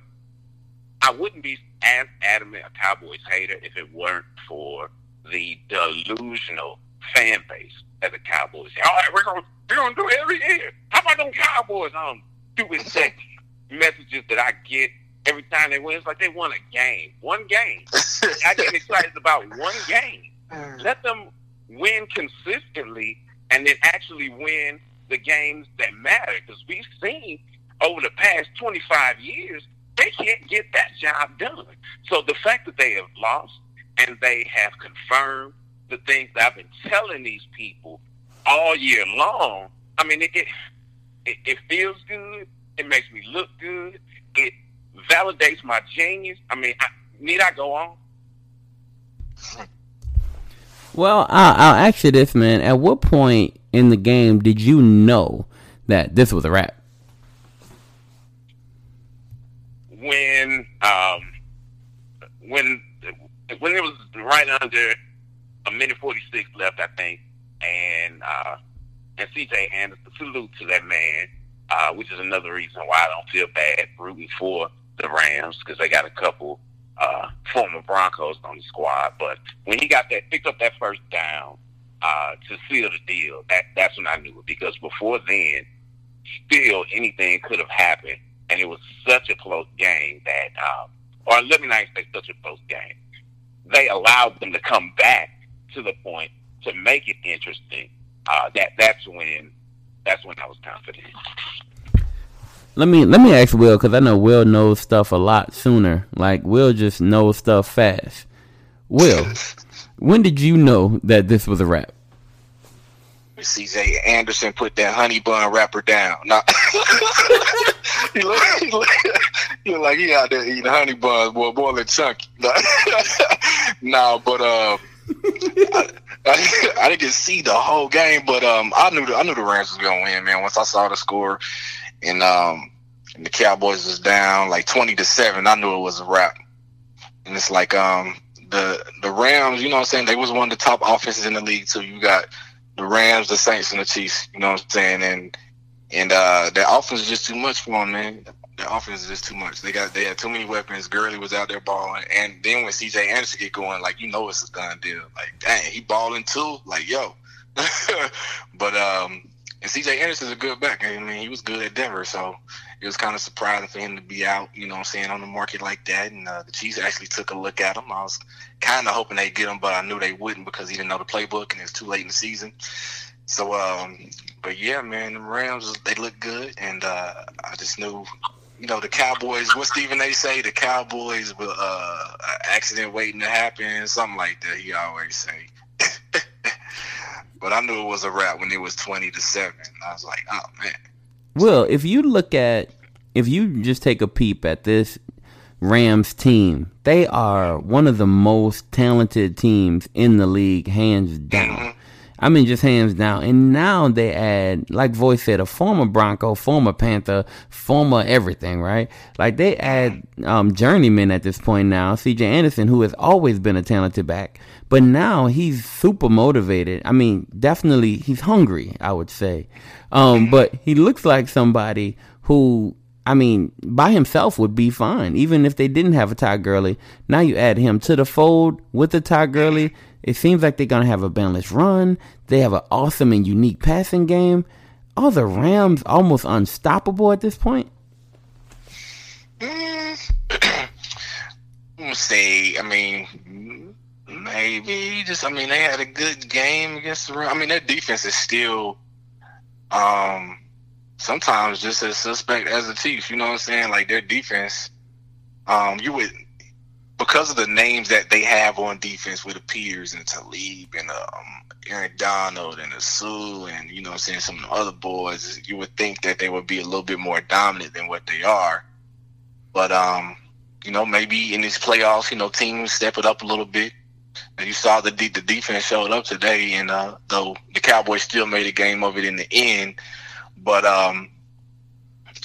I wouldn't be as adamant a Cowboys hater if it weren't for the delusional fan base that the Cowboys. All right, we're gonna we're gonna do it every year. How about them Cowboys? Um, stupid text messages that I get every time they win. It's like they won a game, one game. [LAUGHS] I get excited about one game. Let them win consistently and then actually win the games that matter. Because we've seen over the past 25 years, they can't get that job done. So the fact that they have lost and they have confirmed the things that I've been telling these people all year long, I mean, it, it, it feels good. It makes me look good. It validates my genius. I mean, I, need I go on? Well, I'll, I'll ask you this, man. At what point in the game did you know that this was a wrap? When, um, when, when it was right under a minute forty six left, I think, and uh, and C.J. Anderson, salute to that man, uh, which is another reason why I don't feel bad rooting for the Rams because they got a couple uh, former Broncos on the squad. But when he got that, picked up that first down uh, to seal the deal, that that's when I knew it. Because before then, still anything could have happened, and it was such a close game that, um, or let me not say such a close game. They allowed them to come back to the point to make it interesting. Uh, that that's when that's when I was confident. Let me let me ask Will because I know Will knows stuff a lot sooner. Like Will just knows stuff fast. Will, [LAUGHS] when did you know that this was a wrap? CJ Anderson put that honey bun wrapper down. Nah. [LAUGHS] he, look, he, look, like he out there eating honey buns, boy, and chunky. [LAUGHS] nah, but uh, I, I, I, didn't see the whole game, but um, I knew the, I knew the Rams was gonna win, man. Once I saw the score, and um, and the Cowboys was down like twenty to seven, I knew it was a wrap. And it's like um, the the Rams, you know what I'm saying? They was one of the top offenses in the league too. You got the Rams, the Saints, and the Chiefs. You know what I'm saying? And and uh, their offense is just too much for them, man. Their offense is just too much. They got they had too many weapons. Gurley was out there balling, and then when C.J. Anderson get going, like you know it's a done deal. Like dang, he balling too. Like yo, [LAUGHS] but um, and C.J. Anderson's a good back. I mean, he was good at Denver, so it was kind of surprising for him to be out, you know what I'm saying, on the market like that. And uh, the Chiefs actually took a look at him. I was kind of hoping they'd get him, but I knew they wouldn't because he didn't know the playbook and it's too late in the season. So, um, but yeah, man, the Rams, they look good. And uh, I just knew, you know, the Cowboys, what Stephen A say, the Cowboys will, uh, accident waiting to happen, something like that, he always say. [LAUGHS] but I knew it was a wrap when it was 20 to 7. I was like, oh, man. Well, if you look at, if you just take a peep at this Rams team, they are one of the most talented teams in the league, hands down. Mm-hmm. I mean, just hands down. And now they add, like Voice said, a former Bronco, former Panther, former everything, right? Like they add um, journeyman at this point now, CJ Anderson, who has always been a talented back, but now he's super motivated. I mean, definitely he's hungry, I would say. Um, but he looks like somebody who I mean, by himself would be fine, even if they didn't have a Ty Gurley. Now you add him to the fold with the Ty Gurley. It seems like they're gonna have a balanced run. They have an awesome and unique passing game. Are the Rams almost unstoppable at this point? Mm. [CLEARS THROAT] say, I mean, maybe just. I mean, they had a good game against the. Rams. I mean, their defense is still um, sometimes just as suspect as the Chiefs. You know what I'm saying? Like their defense, um, you would because of the names that they have on defense with the Peters and Talib and um, Aaron Donald and Suh and you know I'm saying some of the other boys, you would think that they would be a little bit more dominant than what they are. But um, you know, maybe in these playoffs, you know, teams step it up a little bit. And you saw the the defense showed up today, and uh, though the Cowboys still made a game of it in the end, but um,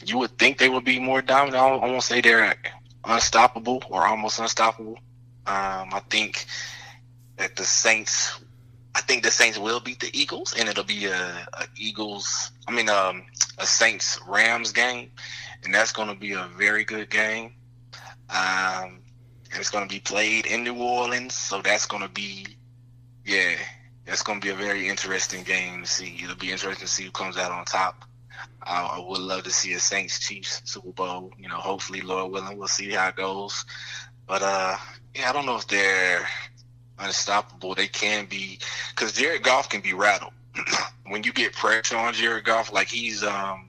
you would think they would be more dominant. I won't say they're unstoppable or almost unstoppable. Um, I think that the Saints, I think the Saints will beat the Eagles, and it'll be a, a Eagles. I mean, um, a Saints Rams game, and that's going to be a very good game. Um, and it's going to be played in New Orleans, so that's going to be, yeah, that's going to be a very interesting game to see. It'll be interesting to see who comes out on top. I, I would love to see a Saints Chiefs Super Bowl. You know, hopefully, Lord willing, we'll see how it goes. But uh, yeah, I don't know if they're unstoppable. They can be because Jared Goff can be rattled [CLEARS THROAT] when you get pressure on Jared Goff. Like he's um,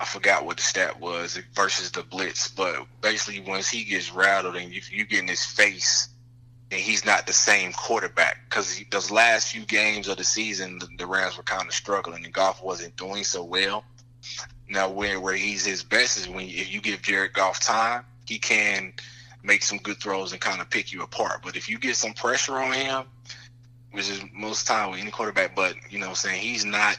I forgot what the stat was versus the blitz, but basically once he gets rattled and you, you get in his face, and he's not the same quarterback because those last few games of the season, the, the Rams were kind of struggling and Goff wasn't doing so well. Now, where where he's his best is when if you give Jared Goff time, he can make some good throws and kind of pick you apart. But if you get some pressure on him, which is most time with any quarterback, but you know, saying he's not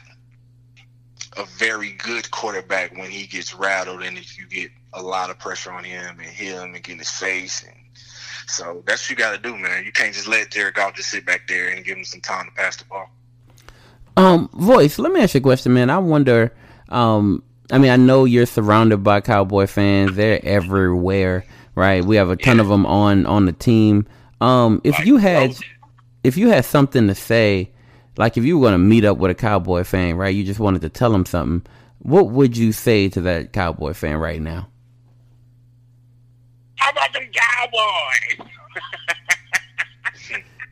a very good quarterback when he gets rattled and if you get a lot of pressure on him and hit him and get in his face and so that's what you got to do, man. You can't just let Jared Goff just sit back there and give him some time to pass the ball. Um, voice. Let me ask you a question, man. I wonder. Um, I mean, I know you're surrounded by Cowboy fans. They're everywhere, right? We have a ton yeah. of them on on the team. Um, if you had, if you had something to say, like if you were going to meet up with a Cowboy fan, right? You just wanted to tell them something. What would you say to that Cowboy fan right now? How about the Cowboys?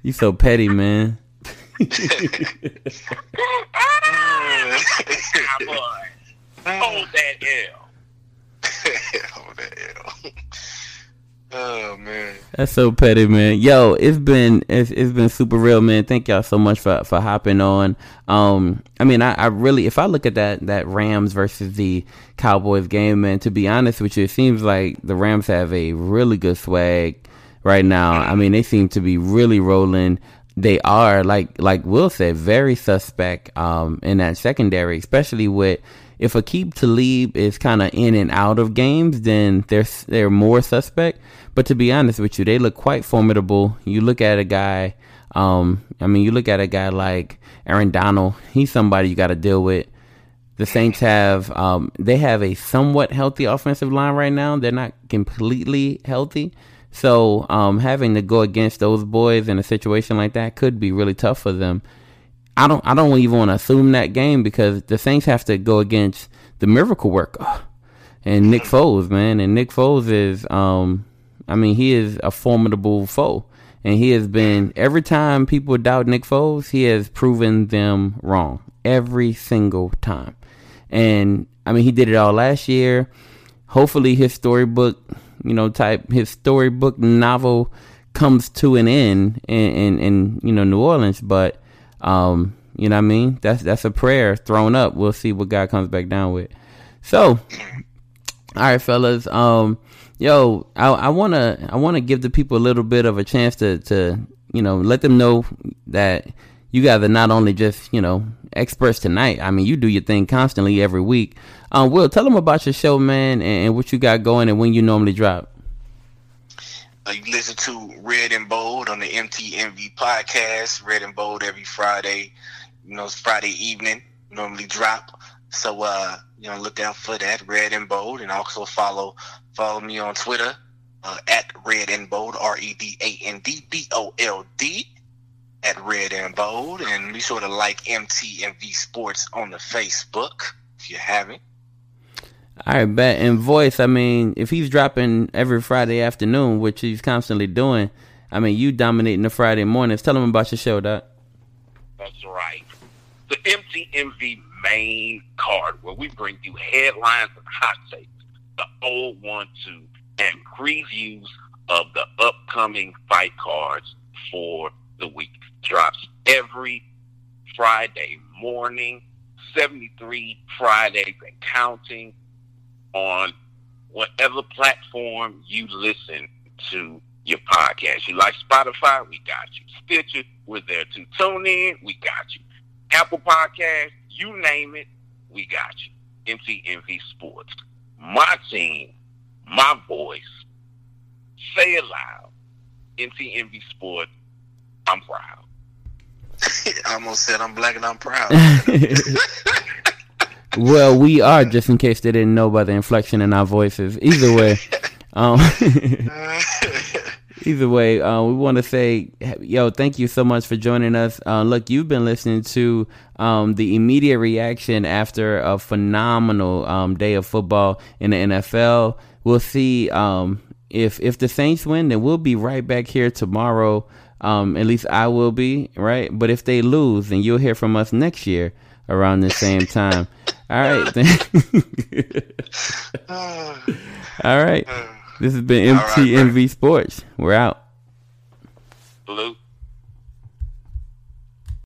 you so petty, man. [LAUGHS] [LAUGHS] Cowboys. Hold that L. [LAUGHS] Hold that L. Oh man, that's so petty, man. Yo, it's been it's, it's been super real, man. Thank y'all so much for for hopping on. Um, I mean, I, I really, if I look at that that Rams versus the Cowboys game, man, to be honest with you, it seems like the Rams have a really good swag right now. I mean, they seem to be really rolling. They are like like Will said, very suspect um in that secondary, especially with if Aqib Talib is kind of in and out of games, then they're they're more suspect. But to be honest with you, they look quite formidable. You look at a guy, um, I mean, you look at a guy like Aaron Donald. He's somebody you got to deal with. The Saints have um, they have a somewhat healthy offensive line right now. They're not completely healthy, so um, having to go against those boys in a situation like that could be really tough for them. I don't I don't even want to assume that game because the Saints have to go against the miracle worker and Nick Foles, man. And Nick Foles is um I mean, he is a formidable foe. And he has been every time people doubt Nick Foles, he has proven them wrong every single time. And I mean, he did it all last year. Hopefully, his storybook, you know, type his storybook novel comes to an end in, in, in you know New Orleans. But um, you know what I mean? That's that's a prayer thrown up. We'll see what God comes back down with. So, all right, fellas. Um, yo, I, I wanna I wanna give the people a little bit of a chance to to you know let them know that you guys are not only just you know experts tonight. I mean, you do your thing constantly every week. Um, Will, tell them about your show, man, and, and what you got going and when you normally drop. You listen to Red and Bold on the MTMV podcast. Red and Bold every Friday. You know, it's Friday evening. Normally drop. So uh, you know, look out for that Red and Bold, and also follow follow me on Twitter uh, at Red and Bold R E D A N D B O L D at Red and Bold, and be sure to like MTMV Sports on the Facebook if you haven't. All right, bet. And voice, I mean, if he's dropping every Friday afternoon, which he's constantly doing, I mean, you dominating the Friday mornings. Tell him about your show, Doc. That's right. The MTMV main card, where we bring you headlines and hot takes, the old one, two, and previews of the upcoming fight cards for the week. Drops every Friday morning, 73 Fridays and counting on whatever platform you listen to your podcast. You like Spotify? We got you. Stitcher, we're there to Tune in, we got you. Apple Podcast, you name it, we got you. MTMV Sports. My team, my voice. Say it loud. MTMV Sports. I'm proud. [LAUGHS] I almost said I'm black and I'm proud. [LAUGHS] [LAUGHS] well, we are, just in case they didn't know by the inflection in our voices. Either way, [LAUGHS] um, [LAUGHS] either way, uh, we want to say, yo, thank you so much for joining us. Uh, look, you've been listening to um, the immediate reaction after a phenomenal um, day of football in the NFL. We'll see um, if if the Saints win, then we'll be right back here tomorrow Um, at least I will be, right? But if they lose, then you'll hear from us next year around the same time. All right. [LAUGHS] [LAUGHS] All right. [SIGHS] This has been right, MTMV Sports. We're out. Blue.